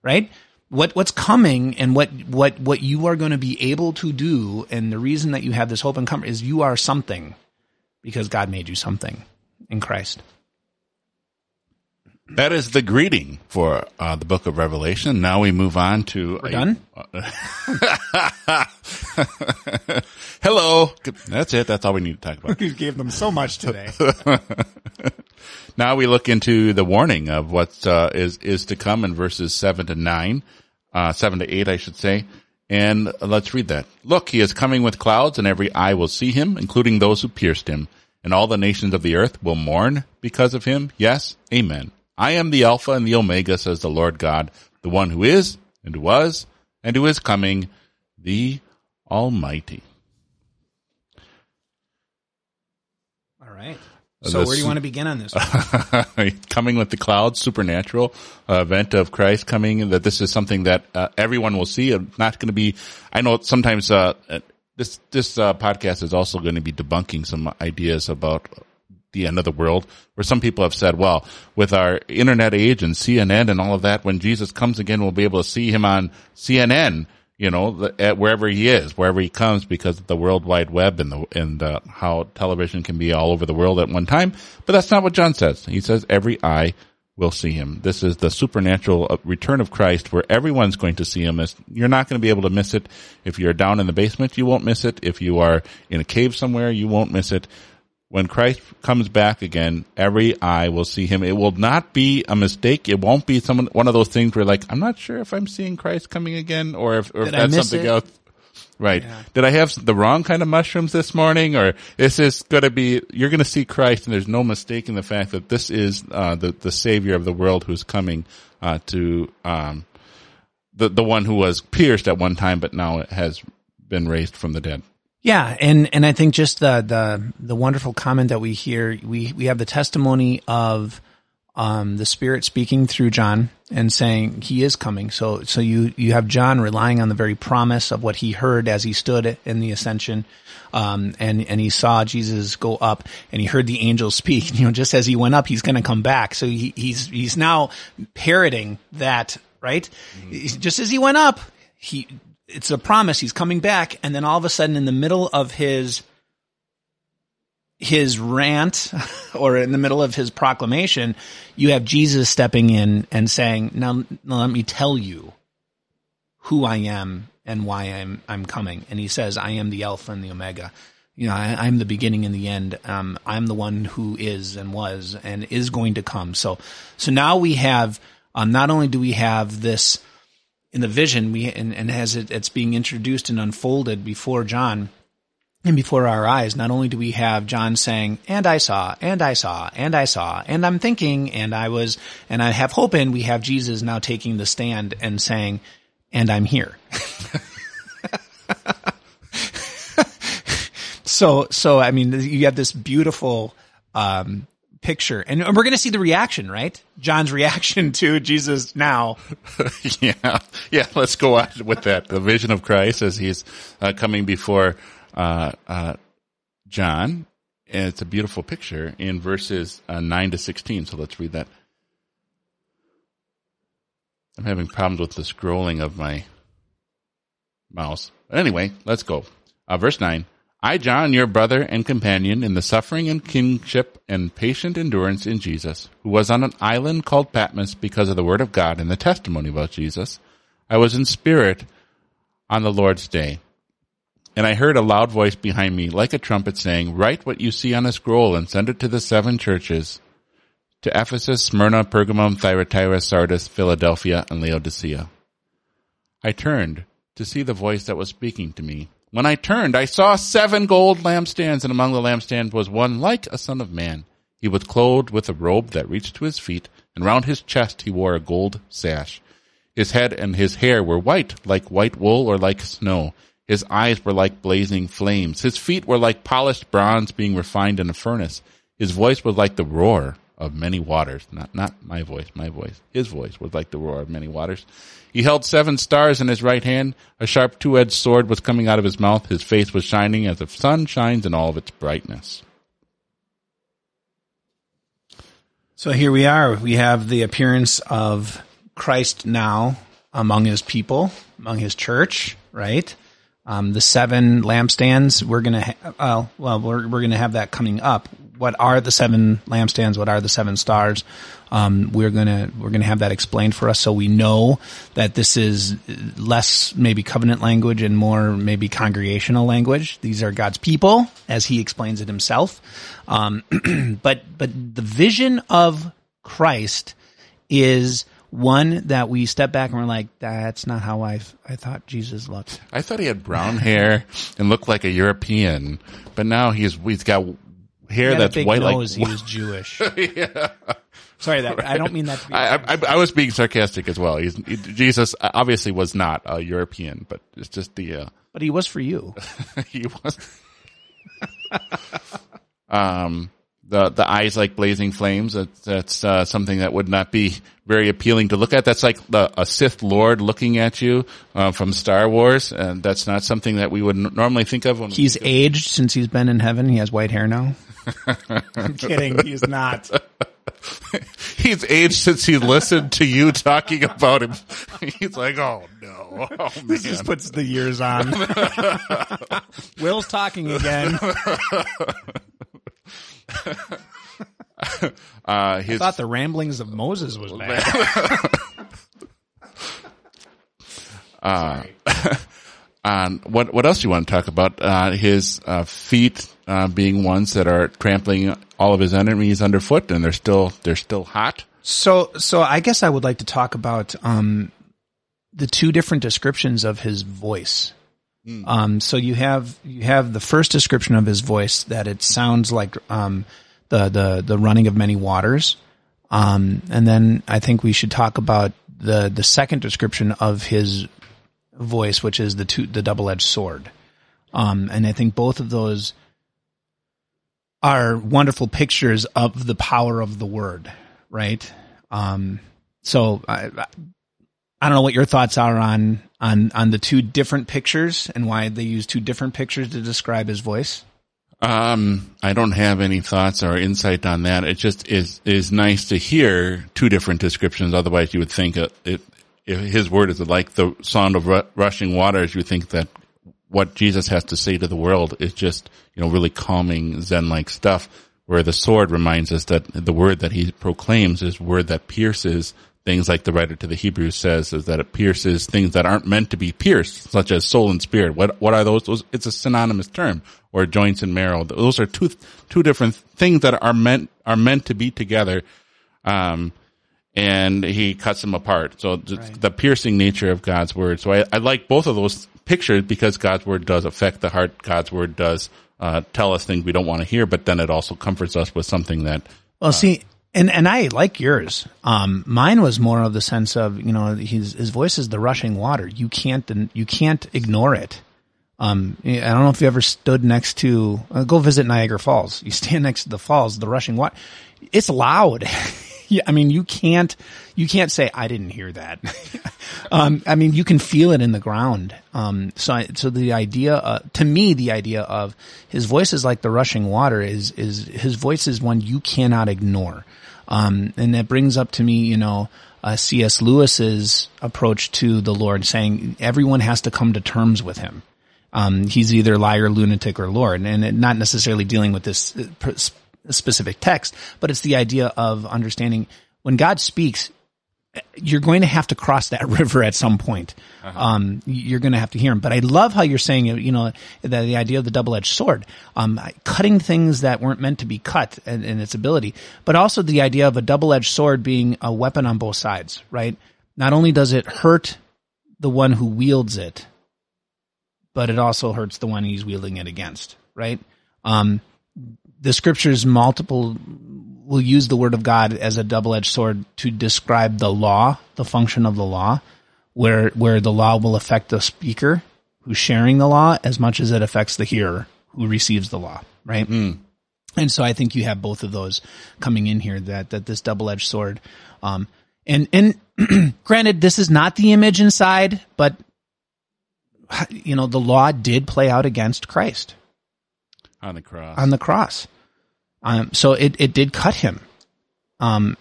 right? What what's coming and what what what you are going to be able to do, and the reason that you have this hope and comfort is you are something because God made you something in Christ. That is the greeting for uh, the book of Revelation. Now we move on to. We're a, done? hello. That's it. That's all we need to talk about. you gave them so much today. now we look into the warning of what uh, is is to come in verses 7 to 9, uh, 7 to 8, I should say. And let's read that. Look, he is coming with clouds, and every eye will see him, including those who pierced him. And all the nations of the earth will mourn because of him. Yes, amen. I am the Alpha and the Omega, says the Lord God, the one who is, and who was, and who is coming, the Almighty. All right. So where do you want to begin on this? coming with the clouds, supernatural uh, event of Christ coming. That this is something that uh, everyone will see. Not going to be. I know sometimes uh, this this uh, podcast is also going to be debunking some ideas about the end of the world, where some people have said, well, with our internet age and CNN and all of that, when Jesus comes again, we'll be able to see him on CNN, you know, at wherever he is, wherever he comes because of the World Wide Web and the, and uh, how television can be all over the world at one time. But that's not what John says. He says every eye will see him. This is the supernatural uh, return of Christ where everyone's going to see him. You're not going to be able to miss it. If you're down in the basement, you won't miss it. If you are in a cave somewhere, you won't miss it when Christ comes back again, every eye will see him. It will not be a mistake. It won't be someone, one of those things where like, I'm not sure if I'm seeing Christ coming again or if, or if that's something it? else. Right. Yeah. Did I have the wrong kind of mushrooms this morning or is this going to be, you're going to see Christ and there's no mistaking the fact that this is, uh, the, the savior of the world who's coming, uh, to, um, the, the one who was pierced at one time, but now has been raised from the dead. Yeah, and and I think just the the the wonderful comment that we hear, we we have the testimony of um, the Spirit speaking through John and saying he is coming. So so you you have John relying on the very promise of what he heard as he stood in the ascension. Um, and, and he saw Jesus go up and he heard the angels speak, you know, just as he went up, he's going to come back. So he, he's, he's now parroting that, right? Mm-hmm. Just as he went up, he, it's a promise. He's coming back. And then all of a sudden in the middle of his, his rant or in the middle of his proclamation, you have Jesus stepping in and saying, now, now let me tell you who I am and why I'm, I'm coming. And he says, I am the Alpha and the Omega. You know, I, am the beginning and the end. Um, I'm the one who is and was and is going to come. So, so now we have, um, not only do we have this, in the vision we and, and as it, it's being introduced and unfolded before John and before our eyes, not only do we have John saying, and I saw, and I saw, and I saw, and I'm thinking, and I was, and I have hope in, we have Jesus now taking the stand and saying, and I'm here. so, so, I mean, you have this beautiful, um, picture. And we're going to see the reaction, right? John's reaction to Jesus now. yeah. Yeah. Let's go on with that. The vision of Christ as he's uh, coming before, uh, uh, John. And it's a beautiful picture in verses uh, 9 to 16. So let's read that. I'm having problems with the scrolling of my mouse. But anyway, let's go. Uh, verse 9. I, John, your brother and companion in the suffering and kingship and patient endurance in Jesus, who was on an island called Patmos because of the word of God and the testimony about Jesus, I was in spirit on the Lord's day. And I heard a loud voice behind me, like a trumpet saying, write what you see on a scroll and send it to the seven churches, to Ephesus, Smyrna, Pergamum, Thyatira, Sardis, Philadelphia, and Laodicea. I turned to see the voice that was speaking to me. When I turned, I saw seven gold lampstands, and among the lampstands was one like a son of man. He was clothed with a robe that reached to his feet, and round his chest he wore a gold sash. His head and his hair were white, like white wool or like snow. His eyes were like blazing flames. His feet were like polished bronze being refined in a furnace. His voice was like the roar of many waters. Not, not my voice, my voice. His voice was like the roar of many waters. He held seven stars in his right hand. A sharp two-edged sword was coming out of his mouth. His face was shining as the sun shines in all of its brightness. So here we are. We have the appearance of Christ now among his people, among his church, right? Um, the seven lampstands, we're going to, ha- uh, well, we're, we're going to have that coming up. What are the seven lampstands? What are the seven stars? Um, we're to, we're to have that explained for us so we know that this is less maybe covenant language and more maybe congregational language. These are God's people as he explains it himself. Um, but, but the vision of Christ is one that we step back and we're like, that's not how I I thought Jesus looked. I thought he had brown hair and looked like a European, but now he's he's got hair that's white nose, like he was Jewish. yeah. Sorry, that I don't mean that to be. I, I, I, was being sarcastic as well. He's, he, Jesus obviously was not a European, but it's just the. Uh, but he was for you. he was. um, the the eyes like blazing flames. That's, that's uh, something that would not be very appealing to look at. That's like the, a Sith Lord looking at you uh, from Star Wars, and that's not something that we would n- normally think of. When he's aged since he's been in heaven. He has white hair now. I'm kidding. He's not. he's aged since he listened to you talking about him. He's like, oh no, oh. This just puts the years on. Will's talking again. Uh, his, I thought the ramblings of Moses was bad. um, what what else do you want to talk about? Uh, his uh, feet uh, being ones that are trampling all of his enemies underfoot, and they're still they're still hot. So, so I guess I would like to talk about um, the two different descriptions of his voice. Um, so you have you have the first description of his voice that it sounds like um, the the the running of many waters, um, and then I think we should talk about the the second description of his voice, which is the two the double edged sword. Um, and I think both of those are wonderful pictures of the power of the word, right? Um, so I, I don't know what your thoughts are on on on the two different pictures and why they use two different pictures to describe his voice. Um, I don't have any thoughts or insight on that. It just is is nice to hear two different descriptions. Otherwise, you would think uh, it, if his word is like the sound of ru- rushing waters. You think that what Jesus has to say to the world is just you know really calming Zen like stuff. Where the sword reminds us that the word that he proclaims is word that pierces things like the writer to the Hebrews says is that it pierces things that aren't meant to be pierced, such as soul and spirit. What what are those? those it's a synonymous term, or joints and marrow. Those are two two different things that are meant are meant to be together. Um, and he cuts them apart. So the, Right. the piercing nature of God's word. So I, I like both of those pictures because God's word does affect the heart. God's word does uh, tell us things we don't want to hear, but then it also comforts us with something that Well, see, and and I like yours. Um, mine was more of the sense of you know his his voice is the rushing water. You can't you can't ignore it. Um, I don't know if you ever stood next to uh, go visit Niagara Falls. You stand next to the falls, the rushing water. It's loud. yeah, I mean you can't you can't say I didn't hear that. um, I mean you can feel it in the ground. Um, so I, so the idea uh, to me the idea of his voice is like the rushing water is is his voice is one you cannot ignore. Um, and that brings up to me, you know, uh, C.S. Lewis's approach to the Lord, saying everyone has to come to terms with him. Um, he's either liar, lunatic, or Lord, and it, not necessarily dealing with this uh, specific text, but it's the idea of understanding when God speaks, you're going to have to cross that river at some point. Um, you're going to have to hear him. But I love how you're saying, you know, the, the idea of the double-edged sword, um, cutting things that weren't meant to be cut and, and its ability, but also the idea of a double-edged sword being a weapon on both sides, right? Not only does it hurt the one who wields it, but it also hurts the one he's wielding it against, right? Um, the scriptures multiple will use the word of God as a double-edged sword to describe the law, the function of the law, where where the law will affect the speaker who's sharing the law as much as it affects the hearer who receives the law, right? And so I think you have both of those coming in here that that this double-edged sword um and and granted this is not the image inside, but you know the law did play out against Christ on the cross. on the cross. Um, so it, it did cut him. Um,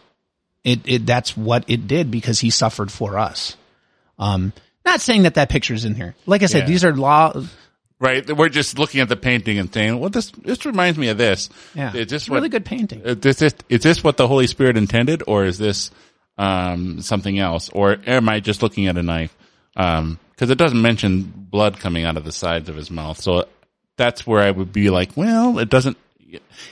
it, it, that's what it did because he suffered for us. Um, not saying that that picture's in here. Like I said, Yeah. these are law. Right. We're just looking at the painting and saying, well, this, this reminds me of this. Yeah. Is this what, really good painting. Is this, is, is this what the Holy Spirit intended or is this, um, something else? Or am I just looking at a knife? Um, cause it doesn't mention blood coming out of the sides of his mouth. So that's where I would be like, well, it doesn't,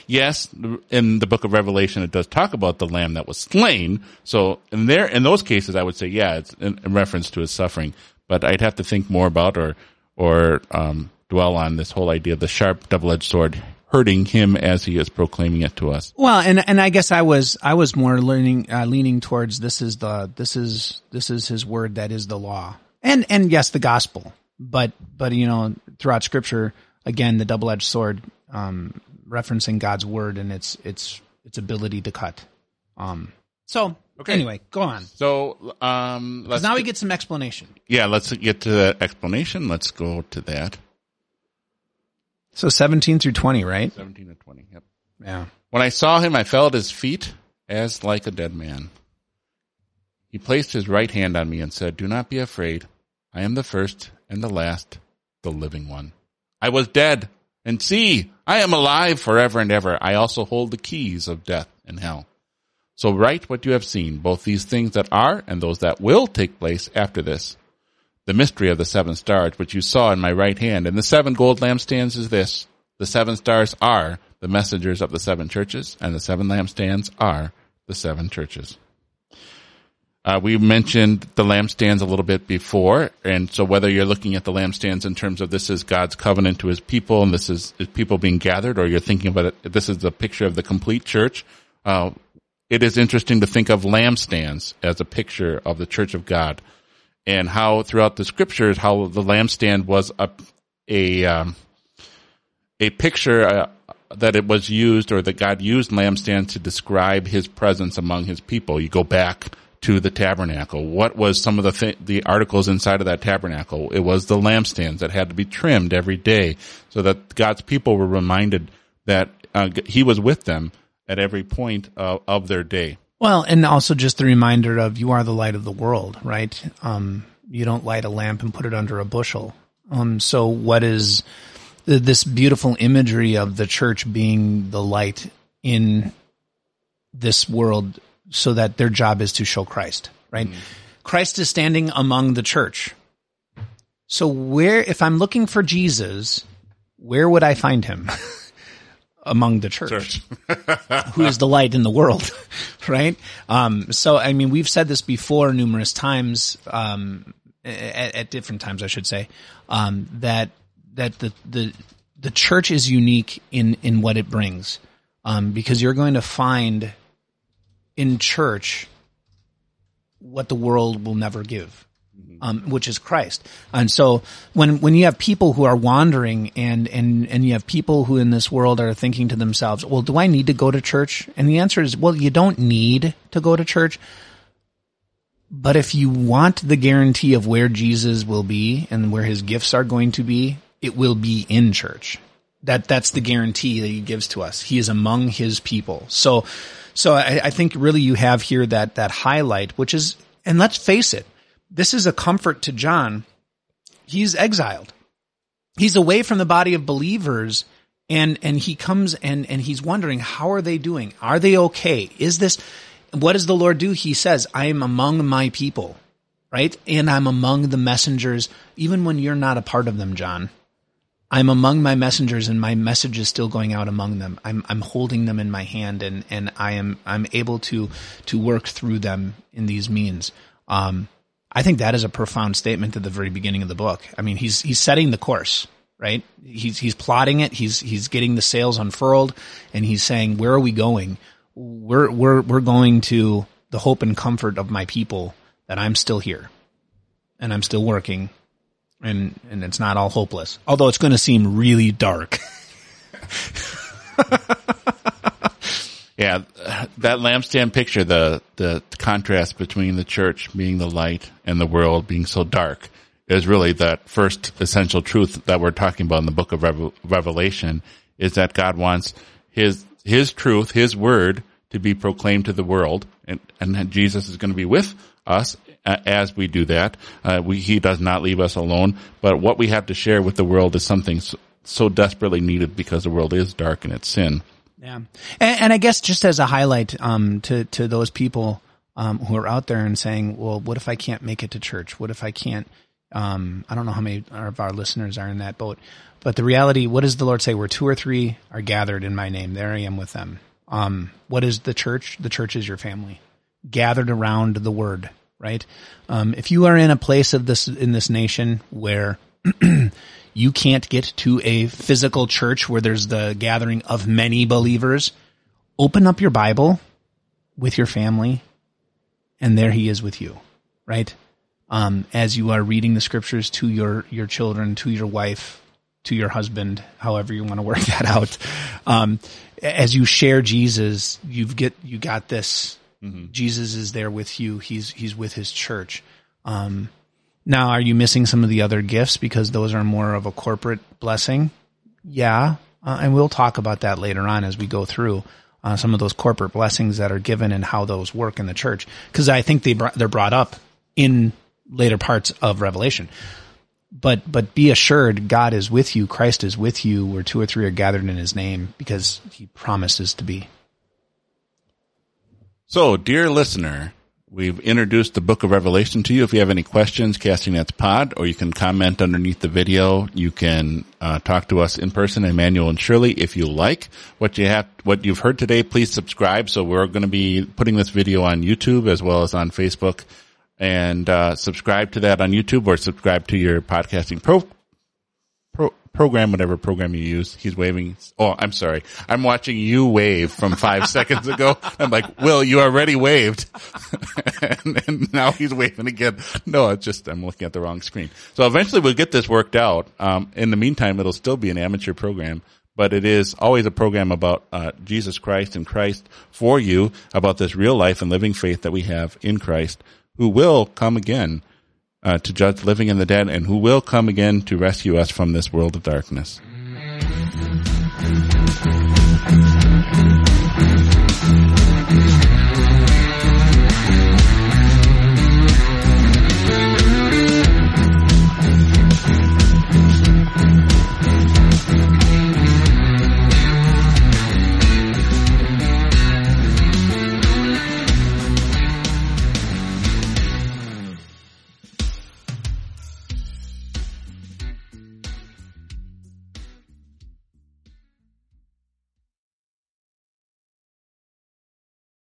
yes, in the book of Revelation, it does talk about the lamb that was slain. So in there, in those cases, I would say, yeah, it's in, in reference to his suffering, but I'd have to think more about or, or, um, dwell on this whole idea of the sharp double-edged sword hurting him as he is proclaiming it to us. Well, and and I guess I was I was more learning uh, leaning towards this is the this is this is his word that is the law, and and yes, the gospel. But but you know throughout Scripture, again, the double edged sword, um, referencing God's word and its its its ability to cut. Um. So Okay. anyway, go on. So, um, let's, Now we get some explanation. yeah, let's get to the explanation. Let's go to that. So seventeen through twenty, right? 17 to 20. Yep. Yeah. When I saw him, I fell at his feet as like a dead man. He placed his right hand on me and said, Do not be afraid. I am the first and the last, the living one. I was dead, and see, I am alive forever and ever. I also hold the keys of death and hell. So write what you have seen, both these things that are and those that will take place after this. The mystery of the seven stars, which you saw in my right hand, and the seven gold lampstands is this. The seven stars are the messengers of the seven churches, and the seven lampstands are the seven churches. Uh, we mentioned the lampstands a little bit before, and so whether you're looking at the lampstands in terms of this is God's covenant to His people, and this is, people being gathered, or you're thinking about it, this is a picture of the complete church. Uh, it is interesting to think of lampstands as a picture of the church of God, and how throughout the scriptures, how the lampstand was a a um, a picture uh, that it was used, or that God used lampstands to describe His presence among His people. You go back to the tabernacle. What was some of the th- the articles inside of that tabernacle? It was the lampstands that had to be trimmed every day, so that God's people were reminded that uh, He was with them at every point of, of their day. Well, and also just the reminder of you are the light of the world, right? Um, you don't light a lamp and put it under a bushel. Um, so what is this beautiful imagery of the church being the light in this world so that their job is to show Christ, right? Mm. Christ is standing among the church. So where, if I'm looking for Jesus, where would I find him? among the church, church. who is the light in the world, right? Um, so, I mean, we've said this before numerous times, um, at, at, different times, I should say, um, that, that the, the, the church is unique in, in what it brings. Um, because you're going to find in church what the world will never give. Um, which is Christ. And so when, when you have people who are wandering and, and, and you have people who in this world are thinking to themselves, well, do I need to go to church? And the answer is, well, you don't need to go to church. But if you want the guarantee of where Jesus will be and where his gifts are going to be, it will be in church. That, that's the guarantee that he gives to us. He is among his people. So, so I, I think really you have here that, that highlight, which is, and let's face it, this is a comfort to John. He's exiled. He's away from the body of believers and, and he comes and, and he's wondering, how are they doing? Are they okay? Is this, what does the Lord do? He says, I am among my people, right? And I'm among the messengers, even when you're not a part of them, John. I'm among my messengers and my message is still going out among them. I'm, I'm holding them in my hand and, and I am, I'm able to, to work through them in these means. Um, I think that is a profound statement at the very beginning of the book. I mean, he's, he's setting the course, right? He's, he's plotting it. He's, he's getting the sails unfurled and he's saying, where are we going? We're, we're, we're going to the hope and comfort of my people that I'm still here and I'm still working and and it's not all hopeless. Although it's going to seem really dark. yeah, that lampstand picture, the the contrast between the church being the light and the world being so dark, is really that first essential truth that we're talking about in the book of Revelation. Is that God wants His His truth, His word, to be proclaimed to the world, and and Jesus is going to be with us as we do that. Uh, we, he does not leave us alone, but what we have to share with the world is something so, desperately needed because the world is dark in its sin. Yeah. And, and I guess just as a highlight, um, to, to those people, um, who are out there and saying, well, what if I can't make it to church? What if I can't, um, I don't know how many of our listeners are in that boat, but the reality, what does the Lord say? Where two or three are gathered in my name, there I am with them. Um, what is the church? The church is your family gathered around the word right? Um, if you are in a place of this in this nation where you can't get to a physical church where there's the gathering of many believers, open up your Bible with your family, and there He is with you, right? Um, as you are reading the scriptures to your your children, to your wife, to your husband, however you want to work that out. Um, as you share Jesus, you've get you got this Mm-hmm. Jesus is there with you. He's he's with his church. Um, now, are you missing some of the other gifts because those are more of a corporate blessing? Yeah, uh, and we'll talk about that later on as we go through. uh, some of those corporate blessings that are given and how those work in the church. Cause I think they, br- they're brought up in later parts of Revelation. But, but be assured God is with you. Christ is with you where two or three are gathered in his name because he promises to be. So, dear listener, we've introduced the book of Revelation to you. If you have any questions, Casting Nets Pod, or you can comment underneath the video. You can uh, talk to us in person, Emmanuel and Shirley, if you like. What you have, what you've heard today, please subscribe. So we're going to be putting this video on YouTube as well as on Facebook and uh, subscribe to that on YouTube or subscribe to your podcasting pro program, whatever program you use. He's waving. Oh, I'm sorry. I'm watching you wave from five seconds ago. I'm like, Will, you already waved. and, and, now he's waving again. No, it's just, I'm looking at the wrong screen. So eventually we'll get this worked out. Um, in the meantime, it'll still be an amateur program but it is always a program about uh, Jesus Christ and Christ for you, about this real life and living faith that we have in Christ who will come again uh, to judge living and the dead, and who will come again to rescue us from this world of darkness.